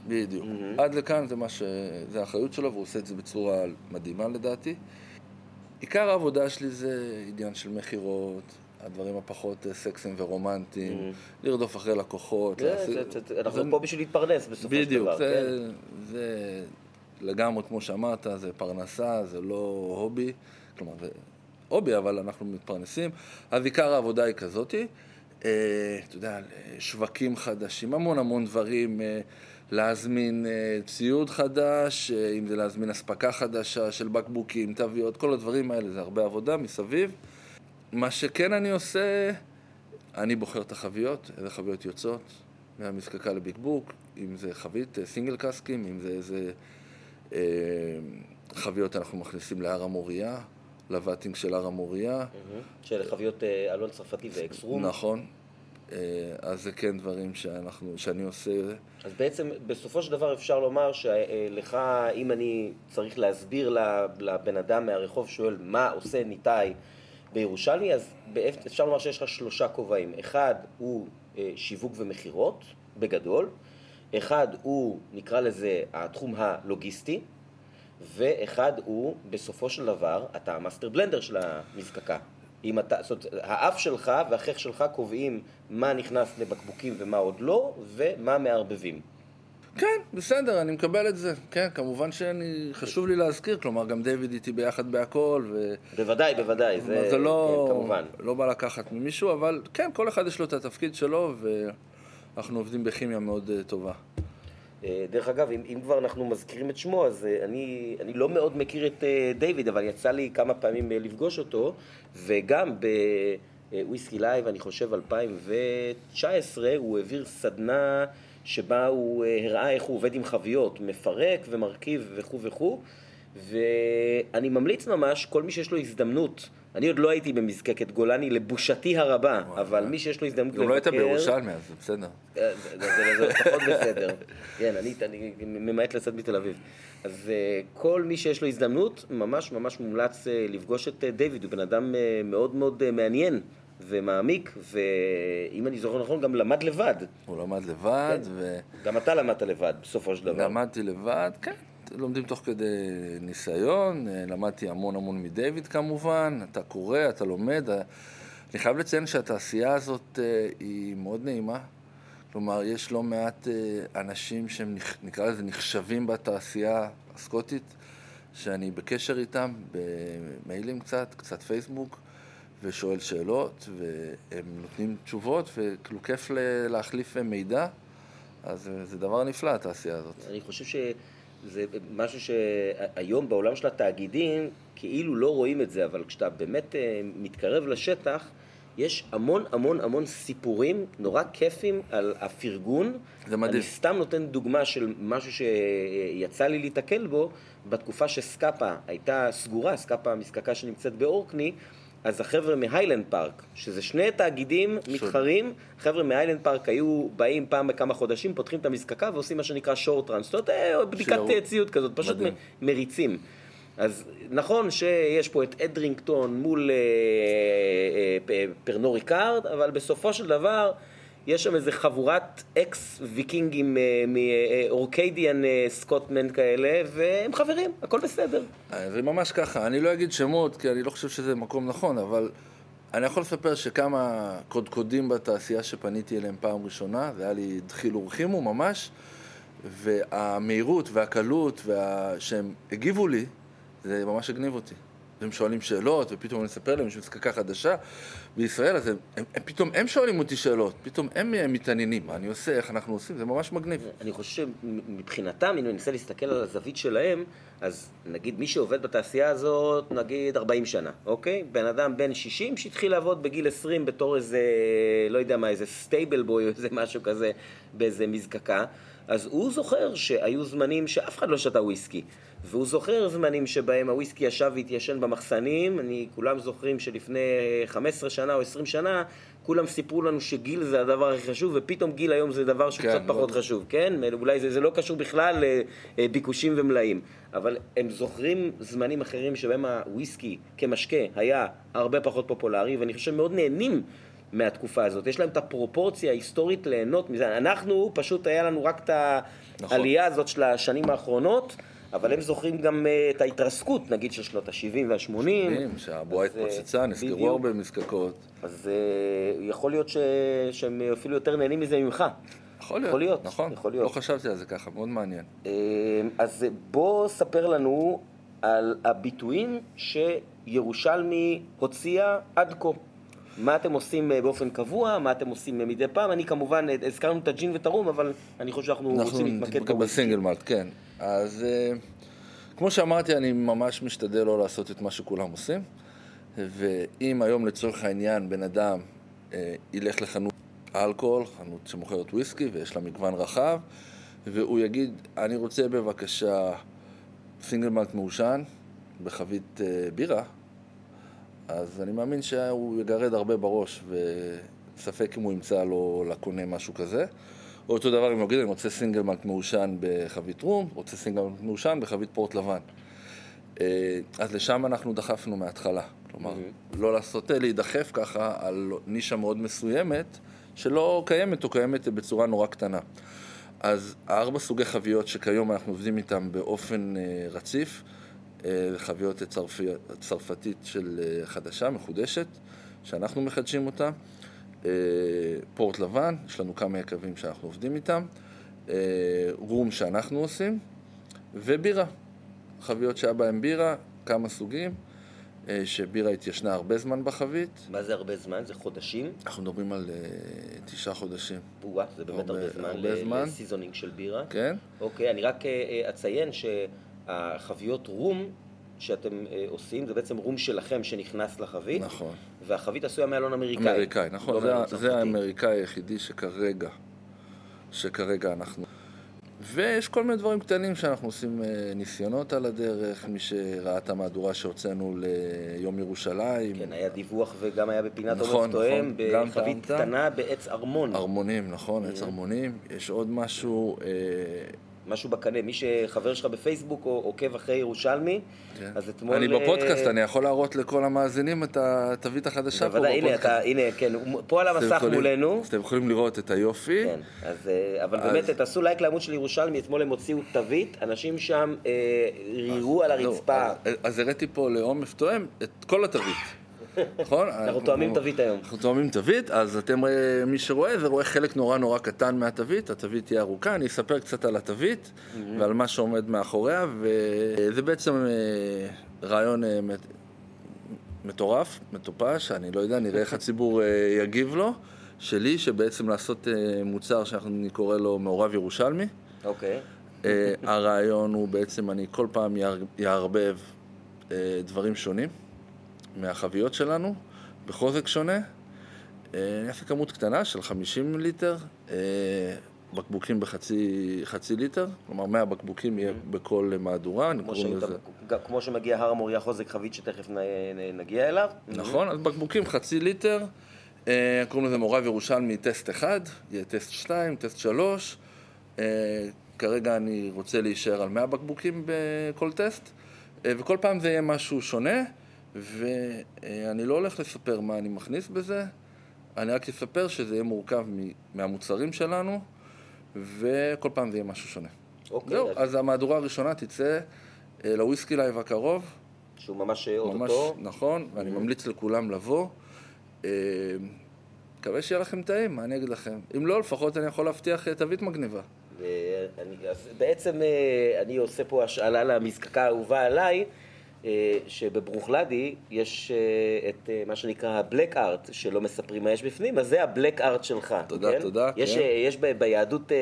S2: בדיוק. עד לכאן זה מה ש... זה האחריות שלו, והוא עושה את זה בצורה מדהימה לדעתי. עיקר העבודה שלי זה עניין של מכירות, הדברים הפחות אה, סקסיים ורומנטיים, לרדוף אחרי לקוחות.
S1: זה-
S2: לעשות-
S1: זה- זה- אנחנו
S2: זה-
S1: פה בשביל להתפרנס בסופו של
S2: בדיוק,
S1: דבר.
S2: זה,
S1: כן?
S2: זה לגמרי כמו שאמרת, זה פרנסה, זה לא הובי, כלומר זה הובי, אבל אנחנו מתפרנסים, אז עיקר העבודה היא כזאתי. אה, אתה יודע, שווקים חדשים, המון המון דברים, אה, להזמין אה, ציוד חדש, אה, אם זה להזמין אספקה חדשה של בקבוקים, תוויות, כל הדברים האלה, זה הרבה עבודה מסביב. מה שכן אני עושה, אני בוחר את החביות, איזה חביות יוצאות מהמזקקה לבקבוק, אם זה חבית אה, סינגל קסקים, אם זה איזה אה, חביות אנחנו מכניסים להר המוריה, לבטינג של הר המוריה.
S1: מהמם. של חביות אה, אלון צרפתי ואקסרום.
S2: נכון. אה, אז זה כן דברים שאנחנו, שאני עושה.
S1: אז בעצם בסופו של דבר אפשר לומר שלך, אם אני צריך להסביר לבן אדם מהרחוב שואל מה עושה ניתאי בירושלמי, אז אפשר לומר שיש לך שלושה כובעים. אחד הוא אה, שיווק ומכירות, בגדול. אחד הוא, נקרא לזה, התחום הלוגיסטי. ואחד הוא, בסופו של דבר, אתה המאסטר בלנדר של המזקקה. אם אתה, זאת אומרת, האף שלך והחך שלך קובעים מה נכנס לבקבוקים ומה עוד לא, ומה מערבבים.
S2: כן, בסדר, אני מקבל את זה. כן, כמובן שאני, חשוב לי להזכיר, כלומר, גם דיוויד איתי ביחד בהכל, ו...
S1: בוודאי, בוודאי, זה,
S2: זה, זה לא,
S1: כן, כמובן.
S2: לא בא לקחת ממישהו, אבל כן, כל אחד יש לו את התפקיד שלו, ואנחנו עובדים בכימיה מאוד אה, טובה.
S1: אה, דרך אגב, אם, אם כבר אנחנו מזכירים את שמו, אז אה, אני, אני לא מאוד מכיר את אה, דיוויד, אבל יצא לי כמה פעמים לפגוש אותו, וגם ב Whisky Live, אני חושב 2019, הוא העביר סדנה שבה הוא אה, הראה איך הוא עובד עם חביות, מפרק ומרכיב וכו' וכו', ואני ממליץ ממש, כל מי שיש לו הזדמנות, אני עוד לא הייתי במזקקת גולני לבושתי הרבה, אבל מי שיש לו הזדמנות
S2: גם לא היית
S1: לבקר-
S2: בירושלמי, אז בסדר.
S1: אה, זה- פחות בסדר. כן, אני ממעט לצאת מתל אביב. אז אה, כל מי שיש לו הזדמנות, ממש ממש מומלץ אה, לפגוש את דיוויד, הוא בן אדם מאוד מאוד מעניין ומעמיק, ואם אני זוכר נכון, גם למד לבד.
S2: הוא למד לבד,
S1: כן. גם אתה למדת לבד, בסופו של דבר.
S2: ולמדתי לבד, כן. לומדים תוך כדי ניסיון, אה, למדתי המון המון מדיוויד כמובן, אתה קורא, אתה לומד. אה, אני חייב לציין שהתעשייה הזאת אה, היא מאוד נעימה. כלומר, יש לא מעט אנשים שהם, נקרא לזה, נחשבים בתעשייה הסקוטית, שאני בקשר איתם, במיילים קצת, קצת פייסבוק, ושואל שאלות, והם נותנים תשובות, וכאילו כיף להחליף מידע, אז זה דבר נפלא, התעשייה הזאת.
S1: אני חושב שזה משהו שהיום בעולם של התאגידים, כאילו לא רואים את זה, אבל כשאתה באמת אה, מתקרב לשטח, יש המון המון המון סיפורים נורא כיפים על הפרגון.
S2: זה מדהים.
S1: אני סתם נותן דוגמה של משהו שיצא לי להתקל בו, בתקופה ש Scapa הייתה סגורה, Scapa המזקקה שנמצאת באורקני, אז החבר'ה מ Highland Park, שזה שני תאגידים מתחרים, חבר'ה מ Highland Park היו באים פעם בכמה חודשים, פותחים את המזקקה ועושים מה שנקרא short runs, זאת אומרת, אה, בדיקת. אה, ציוד כזאת, פשוט
S2: מדהים.
S1: מריצים. אז נכון שיש פה את Edrington מול אה, אה, פ- Pernod Ricard, אבל בסופו של דבר יש שם איזה חבורת אקס ויקינגים אה, מאורקדיאן אה, סקוטמן כאלה, והם חברים, הכל בסדר.
S2: אה, זה ממש ככה, אני לא אגיד שמות, כי אני לא חושב שזה מקום נכון, אבל אני יכול לספר שכמה קודקודים בתעשייה שפניתי אליהם פעם ראשונה, זה היה לי דחיל ורחימו ממש, והמהירות והקלות וה... שהם הגיבו לי, זה ממש הגניב אותי. והם שואלים שאלות, ופתאום אני מספר להם, יש מזקקה חדשה בישראל, אז הם, הם, הם, פתאום הם שואלים אותי שאלות, פתאום הם מתעניינים, מה אני עושה, איך אנחנו עושים, זה ממש מגניב. אני
S1: חושב שמבחינתם, אם אני מנסה להסתכל על הזווית שלהם, אז נגיד מי שעובד בתעשייה הזאת, נגיד 40 שנה, אוקיי? בן אדם בן 60 שהתחיל לעבוד בגיל 20 בתור איזה, לא יודע מה, איזה stable boy או איזה משהו כזה באיזה מזקקה, אז הוא זוכר שהיו זמנים שאף אחד לא שתה וויסקי. והוא זוכר זמנים שבהם הוויסקי ישב והתיישן במחסנים, אני, כולם זוכרים שלפני 15 שנה או 20 שנה, כולם סיפרו לנו שגיל זה הדבר הכי חשוב, ופתאום גיל היום זה דבר שהוא
S2: כן,
S1: קצת פחות. חשוב, כן? אולי זה, זה לא קשור בכלל לביקושים ומלאים, אבל הם זוכרים זמנים אחרים שבהם הוויסקי כמשקה היה הרבה פחות פופולרי, ואני חושב מאוד נהנים מהתקופה הזאת. יש להם את הפרופורציה ההיסטורית ליהנות מזה. אנחנו, פשוט היה לנו רק את
S2: נכון.
S1: העלייה הזאת של השנים האחרונות, אבל הם זוכרים גם אה, את ההתרסקות, נגיד, של שנות ה-70 וה-80.
S2: מדהים, שהבועה
S1: אז, אה,
S2: התפוצצה, נסגרו. הרבה מזקקות.
S1: אז אה, יכול להיות ש... שהם אפילו יותר נהנים מזה ממך.
S2: יכול להיות,
S1: יכול להיות,
S2: נכון.
S1: יכול להיות.
S2: לא חשבתי על זה ככה, מאוד מעניין.
S1: אז בוא ספר לנו על הביטויים שירושלמי הוציאה עד כה. מה אתם עושים באופן קבוע, מה אתם עושים מדי פעם. אני כמובן, הזכרנו את הג'ין ואת הרום, אבל אני חושב שאנחנו
S2: אנחנו
S1: רוצים להתמקד
S2: נתמקד
S1: בוויסקי.
S2: בסינגל מלט, כן. אז אה, כמו שאמרתי, אני ממש משתדל לא לעשות את מה שכולם עושים. ואם היום לצורך העניין בן אדם אה, ילך לחנות אלכוהול, חנות שמוכרת וויסקי ויש לה מגוון רחב, והוא יגיד, אני רוצה בבקשה סינגל מלט מעושן בחבית אה, בירה, אז אני מאמין שהוא יגרד הרבה בראש, וספק אם הוא ימצא לו לקונה משהו כזה. או אותו דבר אם יגיד, אני רוצה סינגל מלט מעושן בחבית רום, רוצה סינגל מלט מעושן בחבית פורט לבן. אה, אז לשם אנחנו דחפנו מההתחלה. כלומר, לא לעשות, אה, להידחף ככה על נישה מאוד מסוימת, שלא קיימת או קיימת בצורה נורא קטנה. אז הארבע סוגי חביות שכיום אנחנו עובדים איתם באופן אה, רציף, אה, חביות צרפתית של אה, חדשה, מחודשת, שאנחנו מחדשים אותה. פורט לבן, יש לנו כמה יקבים שאנחנו עובדים איתם. אה, רום שאנחנו עושים, ובירה. חביות שהיה בהן בירה, כמה סוגים, אה, שבירה התיישנה הרבה זמן בחבית.
S1: מה זה הרבה זמן? זה חודשים?
S2: אנחנו מדברים על אה, תשעה חודשים,
S1: וואו, זה באמת
S2: הרבה-
S1: הרבה זמן
S2: הרבה זמן.
S1: לסיזונינג של בירה.
S2: כן?
S1: אוקיי, אני רק אה, אציין שהחביות רום שאתם אה, עושים, זה בעצם רום שלכם שנכנס לחבית,
S2: נכון.
S1: והחבית עשויה מאלון אמריקאי.
S2: אמריקאי, נכון,
S1: לא
S2: זה,
S1: צרפתי.
S2: זה האמריקאי היחידי שכרגע, שכרגע אנחנו... ויש כל מיני דברים קטנים שאנחנו עושים אה, ניסיונות על הדרך, מי שראה את המהדורה שהוצאנו ליום ירושלים,
S1: כן, היה דיווח וגם היה בפינת
S2: נכון,
S1: עומר תואם,
S2: נכון,
S1: בחבית. קטנה בעץ ארמון.
S2: ארמונים, נכון, עץ ארמונים, יש עוד משהו, אה,
S1: משהו בקנה, מי שחבר שלך בפייסבוק או עוקב אחרי ירושלמי,
S2: כן.
S1: אז אתמול...
S2: אני בפודקאסט,
S1: אה,
S2: אני יכול להראות לכל המאזינים את התווית החדשה פה
S1: בוודאי, הנה,
S2: בפודקאסט.
S1: אתה, הנה, כן, פה על המסך
S2: יכולים-
S1: מולנו.
S2: אז אתם יכולים לראות את היופי.
S1: כן, אז, אה, אבל
S2: אז-
S1: באמת, תעשו לייק לעמוד של ירושלמי, אתמול הם הוציאו תווית, אנשים שם אה, רירו על
S2: לא,
S1: הרצפה.
S2: אז- אז הראיתי פה לעומף תואם את כל התווית. נכון?
S1: אנחנו תואמים תווית היום.
S2: אנחנו תואמים תווית, אז אתם, אה, מי שרואה, זה רואה חלק נורא נורא קטן מהתווית, התווית תהיה ארוכה, אני אספר קצת על התווית ועל מה שעומד מאחוריה, וזה בעצם אה, רעיון אה, מט- מטורף, מטופש, אני לא יודע, נראה איך הציבור יגיב לו, שלי, שבעצם לעשות מוצר שאנחנו קורא לו מעורב ירושלמי.
S1: אוקיי.
S2: הרעיון הוא בעצם, אני כל פעם יער- יערבב דברים שונים מהחביות שלנו, בחוזק שונה. אה, אני אעשה כמות קטנה של 50 ליטר, אה, בקבוקים בחצי חצי ליטר, כלומר 100 בקבוקים יהיה בכל מהדורה, אני
S1: כמו,
S2: קוראים
S1: שהיית,
S2: לזה.
S1: כמו שמגיע הר המוריה חוזק חבית שתכף נ, נ, נגיע אליו.
S2: נכון, אז בקבוקים חצי ליטר, אה, קוראים לזה מעורב ירושלמי טסט 1, יהיה טסט 2, טסט 3. אה, כרגע אני רוצה להישאר על 100 בקבוקים בכל טסט, וכל פעם זה יהיה משהו שונה, ואני לא הולך לספר מה אני מכניס בזה, אני רק אספר שזה יהיה מורכב מהמוצרים שלנו, וכל פעם זה יהיה משהו שונה.
S1: אוקיי,
S2: זהו,
S1: אז-
S2: המהדורה הראשונה תצא אה, ל Whisky Live הקרוב.
S1: שהוא ממש
S2: ממש
S1: אוטוטו.
S2: נכון, ואני ממליץ לכולם לבוא. אה, מקווה שיהיה לכם טעים, מה אני אגיד לכם? אם לא, לפחות אני יכול להבטיח אה, תווית מגניבה.
S1: ואני, בעצם אה, אני עושה פה השאלה למזקקה האהובה עליי, אה, שב Bruichladdich יש אה, את אה, מה שנקרא ה Black Art, שלא מספרים מה יש בפנים, אז זה ה Black Art שלך.
S2: תודה,
S1: כן?
S2: תודה,
S1: יש,
S2: כן.
S1: אה, יש ב- ביהדות אה,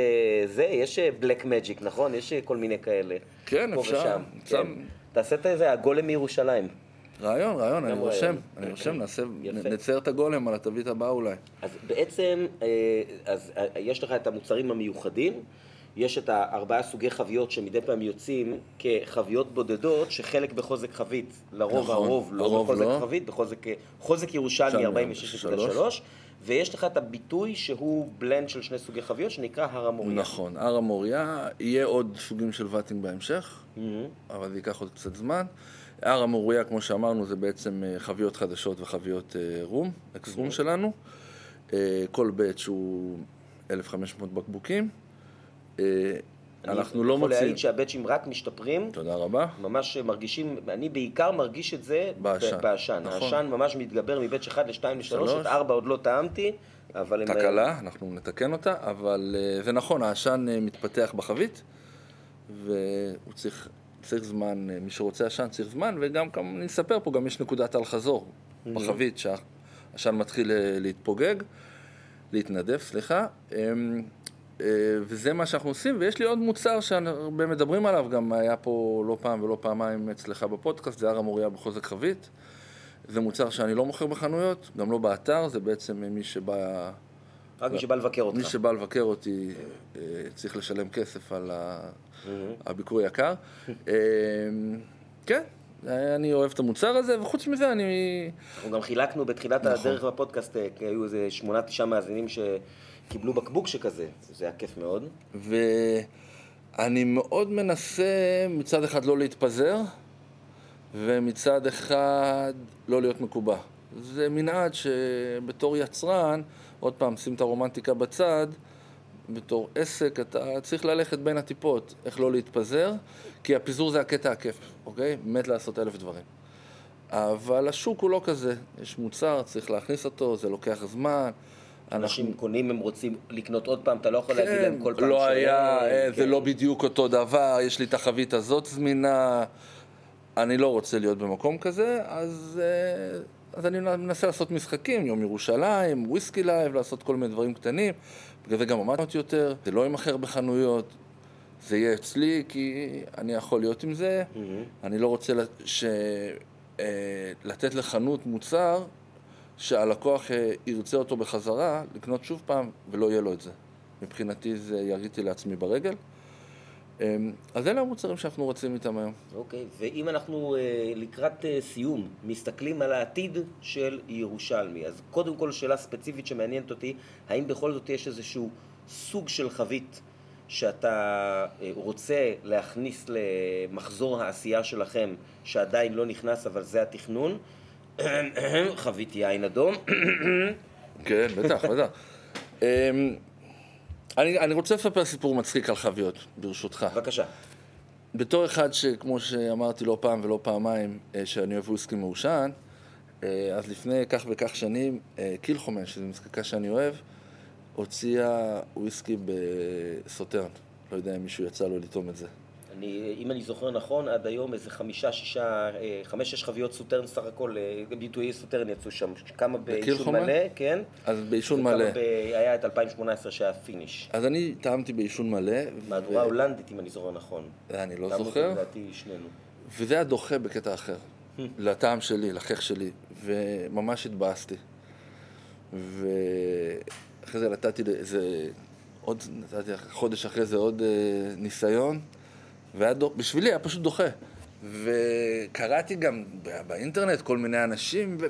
S1: זה, יש בלק מג'יק, נכון? יש אה, כל מיני כאלה.
S2: כן, אפשר.
S1: ושם,
S2: שם-
S1: כן. תעשה את זה, הגולם מירושלים.
S2: רעיון, רעיון, אני רושם. אני רושם, נעשה. נצייר את הגולם על התווית הבאה אולי.
S1: אז בעצם, אה, אז אה, יש לך את המוצרים המיוחדים, יש את הארבעה סוגי חביות שמדי פעם יוצאים כחביות בודדות, שחלק בחוזק חבית, לרוב
S2: נכון,
S1: הרוב לא
S2: הרוב
S1: בחוזק
S2: לא.
S1: חבית, בחוזק חוזק ירושלמי
S2: ירושלמי,
S1: 46.3, ויש לך את הביטוי שהוא בלנד של שני סוגי חביות שנקרא הר המוריה.
S2: נכון, הר המוריה, יהיה עוד סוגים של ואטים בהמשך,
S1: מהמם.
S2: אבל זה ייקח עוד קצת זמן. הר המוריה, כמו שאמרנו, זה בעצם אה, חביות חדשות וחביות אה, רום, אקס רום שלנו. אה, כל בית הוא 1,500 בקבוקים. אה, אנחנו לא
S1: אני יכול
S2: מוצאים...
S1: להעיד שהבאצ'ים רק משתפרים.
S2: תודה רבה.
S1: ממש מרגישים, אני בעיקר מרגיש את זה
S2: בעשן. נכון.
S1: העשן ממש מתגבר מבית 1 ל-2 ל-3,
S2: שלוש.
S1: את 4 עוד לא טעמתי, אבל הם...
S2: תקלה, אנחנו נתקן אותה, אבל אה, זה נכון, העשן אה, מתפתח בחבית, והוא צריך, צריך זמן, אה, מי שרוצה עשן צריך זמן, וגם, כמה- אני אספר פה, גם יש נקודת אל חזור בחבית, שהעשן מתחיל אה, להתפוגג, להתנדף, סליחה. אה, וזה מה שאנחנו עושים, ויש לי עוד מוצר שהרבה מדברים עליו, גם היה פה לא פעם ולא פעמיים אצלך בפודקאסט, זה הר המוריה בחוזק חבית. זה מוצר שאני לא מוכר בחנויות, גם לא באתר, זה בעצם מי שבא...
S1: רק מי שבא לבקר אותך.
S2: מי שבא לבקר אותי אה, צריך לשלם כסף על ה- הביקור יקר. אה, כן, אני אוהב את המוצר הזה, וחוץ מזה אני...
S1: אנחנו גם חילקנו בתחילת
S2: נכון.
S1: הדרך בפודקאסט, כי היו איזה שמונה, תשעה מאזינים שקיבלו בקבוק שכזה, זה היה כיף מאוד.
S2: ואני מאוד מנסה מצד אחד לא להתפזר, ומצד אחד לא להיות מקובע. זה מנעד שבתור יצרן, עוד פעם, שים את הרומנטיקה בצד, בתור עסק אתה צריך ללכת בין הטיפות, איך לא להתפזר, כי הפיזור זה הקטע הכיף, אוקיי? מת לעשות אלף דברים. אבל השוק הוא לא כזה, יש מוצר, צריך להכניס אותו, זה לוקח זמן.
S1: אנשים קונים, הם רוצים לקנות עוד פעם, אתה לא יכול להגיד להם כל פעם
S2: לא היה, אה, זה
S1: כן.
S2: לא בדיוק אותו דבר, יש לי את החבית הזאת זמינה, אני לא רוצה להיות במקום כזה, אז, אה, אז אני מנסה לעשות משחקים, יום ירושלים, Whisky Live, לעשות כל מיני דברים קטנים, בגלל זה גם עמדתי יותר, זה לא יימכר בחנויות, זה יהיה אצלי, כי אני יכול להיות עם זה, אני לא רוצה לת- ש... אה, לתת לחנות מוצר שהלקוח אה, ירצה אותו בחזרה, לקנות שוב פעם, ולא יהיה לו את זה. מבחינתי זה יריתי לעצמי ברגל. אה, אז אלה המוצרים שאנחנו רוצים איתם היום.
S1: אוקיי, ואם אנחנו אה, לקראת אה, סיום מסתכלים על העתיד של ירושלמי, אז קודם כל שאלה ספציפית שמעניינת אותי, האם בכל זאת יש איזשהו סוג של חבית שאתה רוצה להכניס למחזור העשייה שלכם, שעדיין לא נכנס אבל זה התכנון? חבית יין אדום.
S2: כן, בטח, בטח. אה, אני, אני רוצה לספר סיפור מצחיק על חביות, ברשותך.
S1: בבקשה.
S2: בתור אחד שכמו שאמרתי לא פעם ולא פעמיים, אה, שאני אוהב וויסקי מעושן, אה, אז לפני כך וכך שנים, אה, קילחומן, שזו מזקקה שאני אוהב, הוציאה וויסקי בסוטרן. לא יודע אם מישהו יצא לו לטעום את זה.
S1: אני, אם אני זוכר נכון, עד היום איזה חמישה, שישה, אה, חמש, שש חביות סוטרן סך הכל, אה, ביטויי סוטרן יצאו שם, כמה בעישון? מלא, כן?
S2: אז בעישון מלא.
S1: ב... היה את 2018 שהיה פיניש.
S2: אז אני טעמתי בעישון מלא.
S1: מהדורה הולנדית, אם אני זוכר נכון.
S2: אני לא זוכר.
S1: לדעתי שנינו.
S2: וזה היה דוחה בקטע אחר. *laughs* לטעם שלי, לחך שלי. וממש התבאסתי. ואחרי זה נתתי איזה... עוד, נתתי חודש אחרי זה עוד אה, ניסיון, והיה דוח, בשבילי היה פשוט דוחה. וקראתי גם באינטרנט כל מיני אנשים, ו...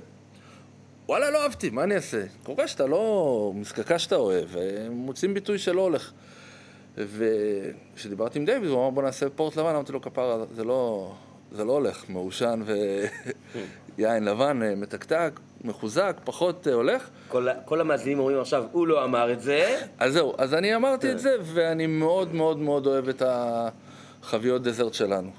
S2: וואלה, לא אהבתי, מה אני אעשה? קורה שאתה לא... מזקקה שאתה אוהב, מוצאים ביטוי שלא הולך. וכשדיברתי עם דיוויד, הוא אמר בוא נעשה פורט לבן, אמרתי לו כפרה, זה לא, זה לא הולך, מעושן ויין *laughs* לבן מתקתק, מחוזק, פחות אה, הולך.
S1: כל, ה- כל המאזינים אומרים עכשיו, הוא לא אמר את זה.
S2: אז זהו, אז אני אמרתי
S1: כן.
S2: את זה, ואני מאוד מאוד מאוד אוהב את החביות דזרט שלנו.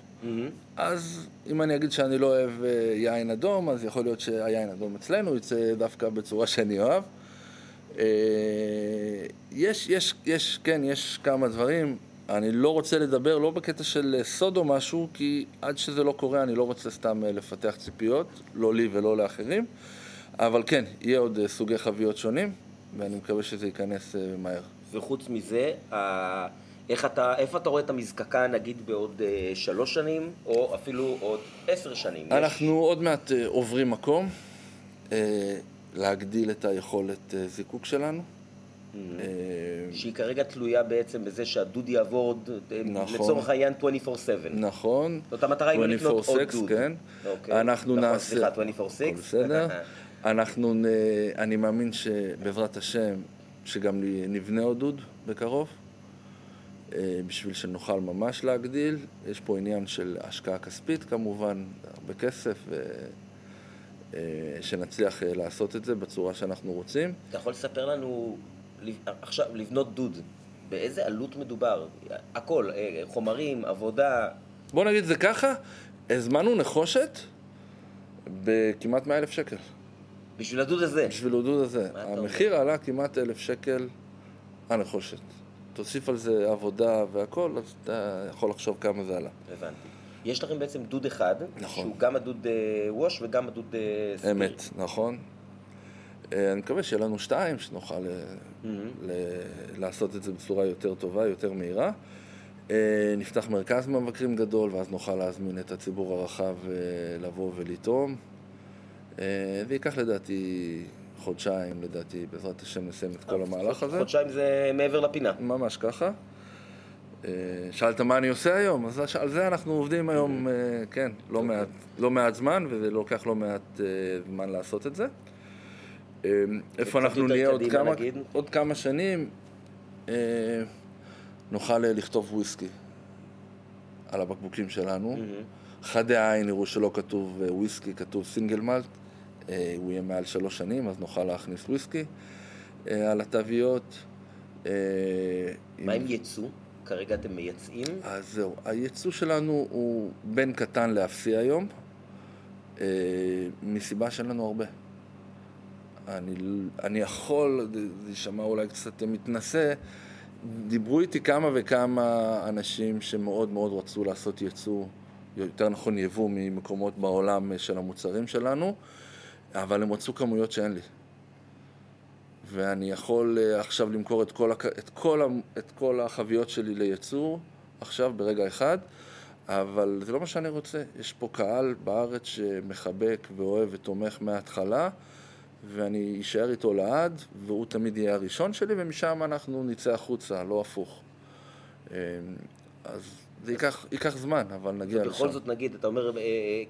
S2: אז אם אני אגיד שאני לא אוהב אה, יין אדום, אז יכול להיות שהיין אדום אצלנו יצא דווקא בצורה שאני אוהב. אה, יש, יש, יש, כן, יש כמה דברים. אני לא רוצה לדבר, לא בקטע של אה, סוד או משהו, כי עד שזה לא קורה אני לא רוצה סתם לפתח ציפיות, לא לי ולא לאחרים. אבל כן, יהיה עוד סוגי חביות שונים, ואני מקווה שזה ייכנס מהר.
S1: וחוץ מזה, ה- איך אתה, איפה אתה רואה את המזקקה נגיד בעוד אה, שלוש שנים, או אפילו עוד עשר שנים? יש-
S2: אנחנו עוד מעט אה, עוברים מקום, אה, להגדיל את היכולת אה, זיקוק שלנו. אה,
S1: שהיא כרגע תלויה בעצם בזה שהדוד יעבור עוד, אה,
S2: נכון.
S1: לצורך העניין 24/7.
S2: נכון.
S1: זאת המטרה היא לא לקנות עוד
S2: 24/6,
S1: דוד.
S2: כן.
S1: אוקיי.
S2: אנחנו
S1: נכון,
S2: נעשה...
S1: סליחה, 24/6.
S2: הכל בסדר. *laughs* אנחנו, נ- אני מאמין שבעזרת השם, שגם נבנה עוד דוד בקרוב, אה, בשביל שנוכל ממש להגדיל. יש פה עניין של השקעה כספית כמובן, הרבה כסף, ו... שנצליח לעשות את זה בצורה שאנחנו רוצים.
S1: אתה יכול לספר לנו, עכשיו, לבנות דוד, באיזה עלות מדובר? הכל, חומרים, עבודה.
S2: בוא נגיד זה ככה, הזמנו נחושת בכמעט 100 אלף שקל.
S1: בשביל הדוד הזה?
S2: בשביל הדוד הזה. המחיר עלה כמעט אלף שקל הנחושת. תוסיף על זה עבודה והכל, אז אתה יכול לחשוב כמה זה עלה.
S1: הבנתי. יש לכם בעצם דוד אחד,
S2: נכון.
S1: שהוא גם הדוד ווש וגם הדוד ספיריט.
S2: אמת, נכון. אני מקווה שיהיה לנו שתיים, שנוכל mm-hmm. לעשות את זה בצורה יותר טובה, יותר מהירה. נפתח מרכז מבקרים גדול, ואז נוכל להזמין את הציבור הרחב לבוא ולטעום. זה ייקח לדעתי חודשיים, לדעתי, בעזרת השם נסיים את כל המהלך הזה.
S1: חודשיים זה מעבר לפינה.
S2: ממש ככה. שאלת מה אני עושה היום? אז על זה אנחנו עובדים היום, כן, לא מעט, לא מעט זמן, וזה לוקח לא מעט זמן לעשות את זה. איפה אנחנו נהיה עוד כמה, עוד כמה שנים, נוכל לכתוב וויסקי על הבקבוקים שלנו. חדי העין יראו שלא כתוב וויסקי, כתוב סינגל מלט. הוא יהיה מעל שלוש שנים, אז נוכל להכניס וויסקי על התוויות.
S1: מה עם ייצוא? כרגע אתם מייצאים?
S2: אז זהו, הייצוא שלנו הוא בין קטן לאפסי היום, מסיבה שאין לנו הרבה. אני, אני יכול, זה יישמע אולי קצת מתנשא, דיברו איתי כמה וכמה אנשים שמאוד מאוד רצו לעשות ייצוא, יותר נכון יבוא ממקומות בעולם של המוצרים שלנו, אבל הם רצו כמויות שאין לי. ואני יכול עכשיו למכור את כל, את כל, את כל החביות שלי לייצור, עכשיו ברגע אחד, אבל זה לא מה שאני רוצה. יש פה קהל בארץ שמחבק ואוהב ותומך מההתחלה, ואני אשאר איתו לעד, והוא תמיד יהיה הראשון שלי, ומשם אנחנו נצא החוצה, לא הפוך. אז זה ייקח, ייקח זמן, אבל נגיע לשם.
S1: ובכל זאת נגיד, אתה אומר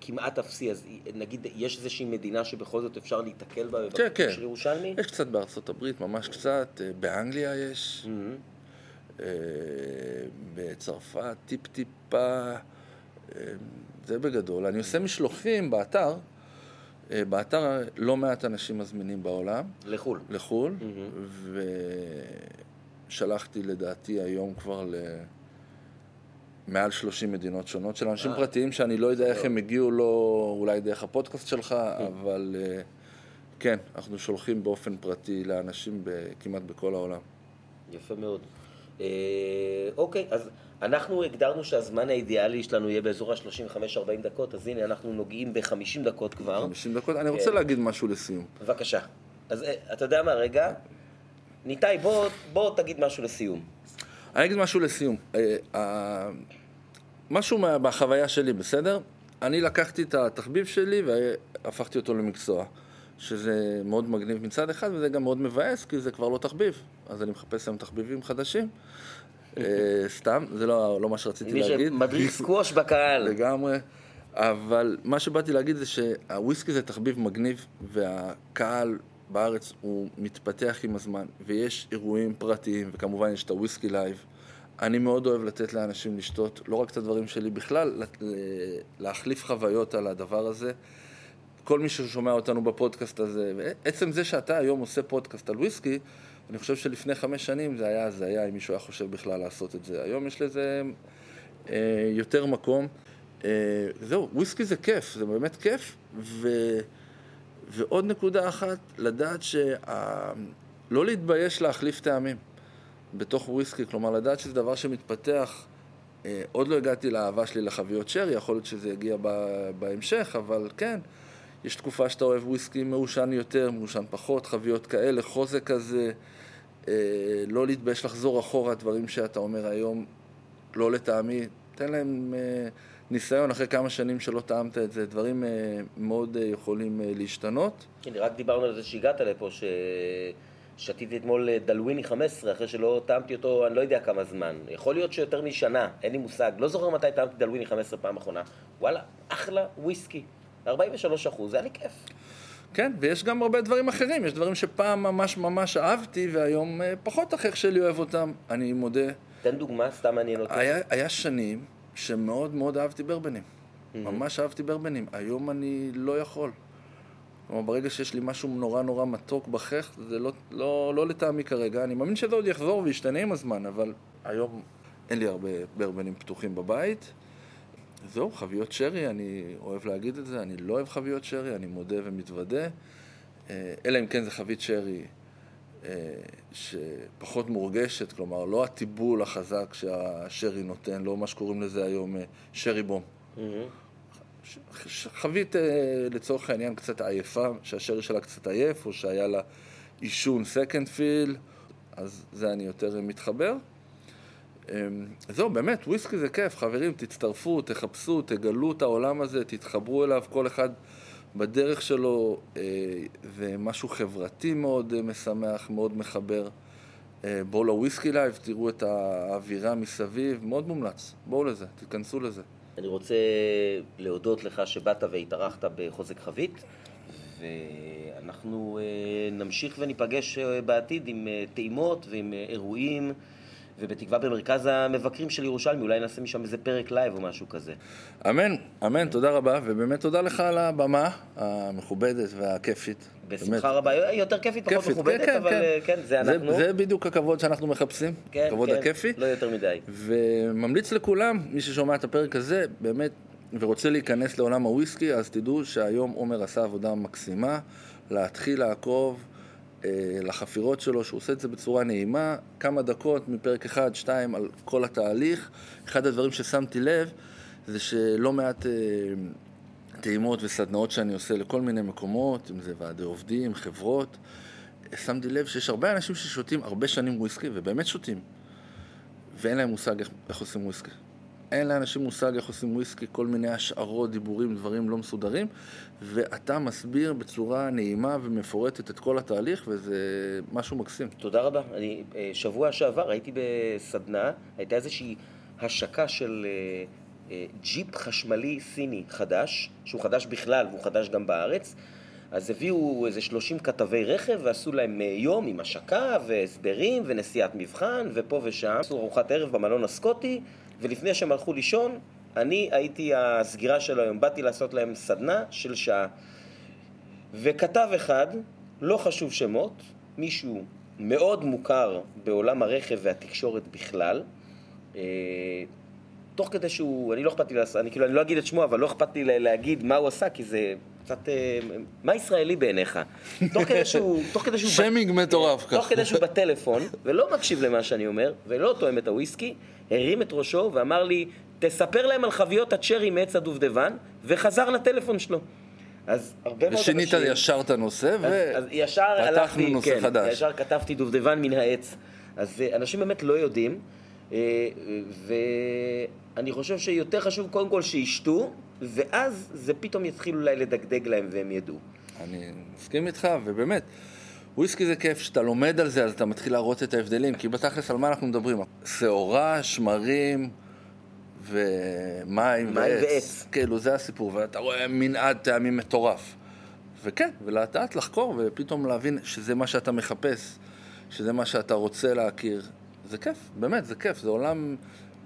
S1: כמעט אפסי, אז נגיד יש איזושהי מדינה שבכל זאת אפשר להיתקל בה
S2: כן, כן.
S1: של ירושלמי?
S2: יש קצת בארצות הברית, ממש קצת, באנגליה יש, בצרפת טיפ-טיפה, זה בגדול. אני עושה משלוחים באתר. באתר לא מעט אנשים מזמינים בעולם.
S1: לחו"ל.
S2: לחו"ל, ושלחתי לדעתי היום כבר ל... מעל 30 מדינות שונות של אנשים פרטיים שאני לא יודע איך הם הגיעו לו, אולי דרך הפודקאסט שלך, אבל כן, אנחנו שולחים באופן פרטי לאנשים כמעט בכל העולם.
S1: יפה מאוד. אוקיי, אז אנחנו הגדרנו שהזמן האידיאלי שלנו יהיה באזור ה-35-40 דקות, אז הנה אנחנו נוגעים ב-50 דקות כבר.
S2: 50 דקות? אני רוצה להגיד משהו לסיום.
S1: בבקשה. אז אתה יודע מה, רגע, ניתאי, בוא, בוא תגיד משהו לסיום.
S2: אני אגיד משהו לסיום. משהו בחוויה שלי, בסדר? אני לקחתי את התחביב שלי והפכתי אותו למקצוע. שזה מאוד מגניב מצד אחד, וזה גם מאוד מבאס, כי זה כבר לא תחביב. אז אני מחפש היום תחביבים חדשים. סתם, זה לא, לא מה שרציתי
S1: מי
S2: להגיד.
S1: שמדריך *laughs* סקווש בקהל.
S2: לגמרי. אבל מה שבאתי להגיד זה שהוויסקי זה תחביב מגניב, והקהל בארץ הוא מתפתח עם הזמן, ויש אירועים פרטיים, וכמובן יש את ה Whisky Live. אני מאוד אוהב לתת לאנשים לשתות, לא רק את הדברים שלי, בכלל להחליף חוויות על הדבר הזה. כל מי ששומע אותנו בפודקאסט הזה, ועצם זה שאתה היום עושה פודקאסט על וויסקי, אני חושב שלפני חמש שנים זה היה הזיה אם מישהו היה חושב בכלל לעשות את זה. היום יש לזה אה, יותר מקום. אה, זהו, וויסקי זה כיף, זה באמת כיף. ו... ועוד נקודה אחת, לדעת שלא שה... להתבייש להחליף טעמים בתוך וויסקי, כלומר לדעת שזה דבר שמתפתח. אה, עוד לא הגעתי לאהבה שלי לחביות שרי, יכול להיות שזה יגיע בהמשך, אבל כן, יש תקופה שאתה אוהב וויסקי מעושן יותר, מעושן פחות, חביות כאלה, חוזק כזה, אה, לא להתבייש לחזור אחורה, דברים שאתה אומר היום, לא לטעמי, תן להם אה, ניסיון אחרי כמה שנים שלא טעמת את זה, דברים אה, מאוד אה, יכולים אה, להשתנות.
S1: כן, רק דיברנו על זה שהגעת לפה, ש... שתיתי אתמול דלוויני 15, אחרי שלא טעמתי אותו, אני לא יודע כמה זמן. יכול להיות שיותר משנה, אין לי מושג. לא זוכר מתי טעמתי דלוויני 15 פעם אחרונה. וואלה, אחלה וויסקי. 43 אחוז, זה היה לי כיף.
S2: כן, ויש גם הרבה דברים אחרים. יש דברים שפעם ממש ממש אהבתי, והיום פחות אחר שלי אוהב אותם, אני מודה.
S1: תן דוגמה, סתם מעניין אותי.
S2: היה, היה שנים שמאוד מאוד אהבתי ברבנים. Mm-hmm. ממש אהבתי ברבנים. היום אני לא יכול. כלומר, ברגע שיש לי משהו נורא נורא מתוק בחך, זה לא, לא, לא לטעמי כרגע. אני מאמין שזה עוד יחזור וישתנה עם הזמן, אבל היום אין לי הרבה ברבנים פתוחים בבית. זהו, חביות שרי, אני אוהב להגיד את זה, אני לא אוהב חביות שרי, אני מודה ומתוודה. אה, אלא אם כן זה חבית שרי שפחות מורגשת, כלומר, לא הטיבול החזק שהשרי נותן, לא מה שקוראים לזה היום אה, שרי בום. Mm-hmm. חבית לצורך העניין קצת עייפה, שהשרי שלה קצת עייף, או שהיה לה עישון second fill, אז זה אני יותר מתחבר. זהו, באמת, וויסקי זה כיף, חברים, תצטרפו, תחפשו, תגלו את העולם הזה, תתחברו אליו, כל אחד בדרך שלו, אה, משהו חברתי מאוד אה, משמח, מאוד מחבר. אה, בואו ל Whisky Live, תראו את האווירה מסביב, מאוד מומלץ. בואו לזה, תיכנסו לזה.
S1: אני רוצה להודות לך שבאת והתארחת בחוזק חבית, ואנחנו נמשיך וניפגש בעתיד עם טעימות ועם אירועים. ובתקווה במרכז המבקרים של ירושלמי, אולי נעשה משם איזה פרק live או משהו כזה.
S2: אמן, אמן, תודה רבה, ובאמת תודה לך על הבמה המכובדת והכיפית.
S1: בשמחה רבה, יותר כיפית, פחות כיפית, מכובדת, כן, אבל כן, אה, כן זה אנחנו.
S2: זה בדיוק הכבוד שאנחנו מחפשים,
S1: כן,
S2: כבוד
S1: כן,
S2: הכיפי.
S1: לא יותר מדי.
S2: וממליץ לכולם, מי ששומע את הפרק הזה, באמת, ורוצה להיכנס לעולם הוויסקי, אז תדעו שהיום עומר עשה עבודה מקסימה, להתחיל לעקוב. אה, לחפירות שלו, שהוא עושה את זה בצורה נעימה, כמה דקות מפרק אחד, שתיים, על כל התהליך. אחד הדברים ששמתי לב זה שלא מעט אה, טעימות וסדנאות שאני עושה לכל מיני מקומות, אם זה ועדי עובדים, חברות, שמתי לב שיש הרבה אנשים ששותים הרבה שנים וויסקי, ובאמת שותים, ואין להם מושג איך, איך עושים וויסקי. אין לאנשים מושג איך עושים וויסקי, כל מיני השערות, דיבורים, דברים לא מסודרים, ואתה מסביר בצורה נעימה ומפורטת את כל התהליך, וזה משהו מקסים.
S1: תודה רבה. אני, אה, שבוע שעבר הייתי בסדנה, הייתה איזושהי השקה של אה, אה, ג'יפ חשמלי סיני חדש, שהוא חדש בכלל והוא חדש גם בארץ. אז הביאו איזה 30 כתבי רכב ועשו להם יום עם השקה והסברים ונסיעת מבחן ופה ושם. עשו ארוחת ערב במלון הסקוטי ולפני שהם הלכו לישון, אני הייתי הסגירה של היום, באתי לעשות להם סדנה של שעה. וכתב אחד, לא חשוב שמות, מישהו מאוד מוכר בעולם הרכב והתקשורת בכלל, אה, תוך כדי שהוא, אני לא אכפת לי אני כאילו, אני לא אגיד את שמו, אבל לא אכפת לי להגיד מה הוא עשה, כי זה קצת, אה, מה ישראלי בעיניך? תוך כדי שהוא, תוך כדי שהוא...
S2: שיימינג מטורף
S1: ככה. תוך כדי שהוא בטלפון, ולא מקשיב למה שאני אומר, ולא תואם את הוויסקי, הרים את ראשו ואמר לי, תספר להם על חביות הצ'רי מעץ הדובדבן, וחזר לטלפון שלו.
S2: אז הרבה מאוד אנשים... ושינית ישר את הנושא,
S1: ופתחנו
S2: נושא
S1: כן,
S2: חדש.
S1: ישר כתבתי דובדבן מן העץ. אז אה, אנשים באמת לא יודעים, ואני חושב שיותר חשוב קודם כל שישתו, ואז זה פתאום יתחיל אולי לדגדג להם והם ידעו.
S2: אני מסכים איתך, ובאמת, וויסקי זה כיף, כשאתה לומד על זה אז אתה מתחיל להראות את ההבדלים, כי בתכלס על מה אנחנו מדברים? שעורה, שמרים ומים ועץ. ועץ. כאילו, זה הסיפור, ואתה רואה מנעד טעמים מטורף. וכן, ולאט לאט לחקור ופתאום להבין שזה מה שאתה מחפש, שזה מה שאתה רוצה להכיר. זה כיף, באמת, זה כיף, זה עולם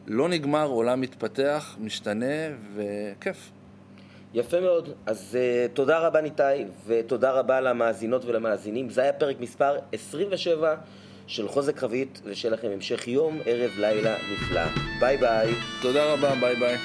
S2: לא נגמר, עולם מתפתח, משתנה, וכיף.
S1: יפה מאוד. אז uh, תודה רבה ניתאי, ותודה רבה למאזינות ולמאזינים. זה היה פרק מספר 27 של חוזק חבית, ושיהיה לכם המשך יום, ערב, לילה נפלא. ביי ביי.
S2: תודה רבה, ביי ביי.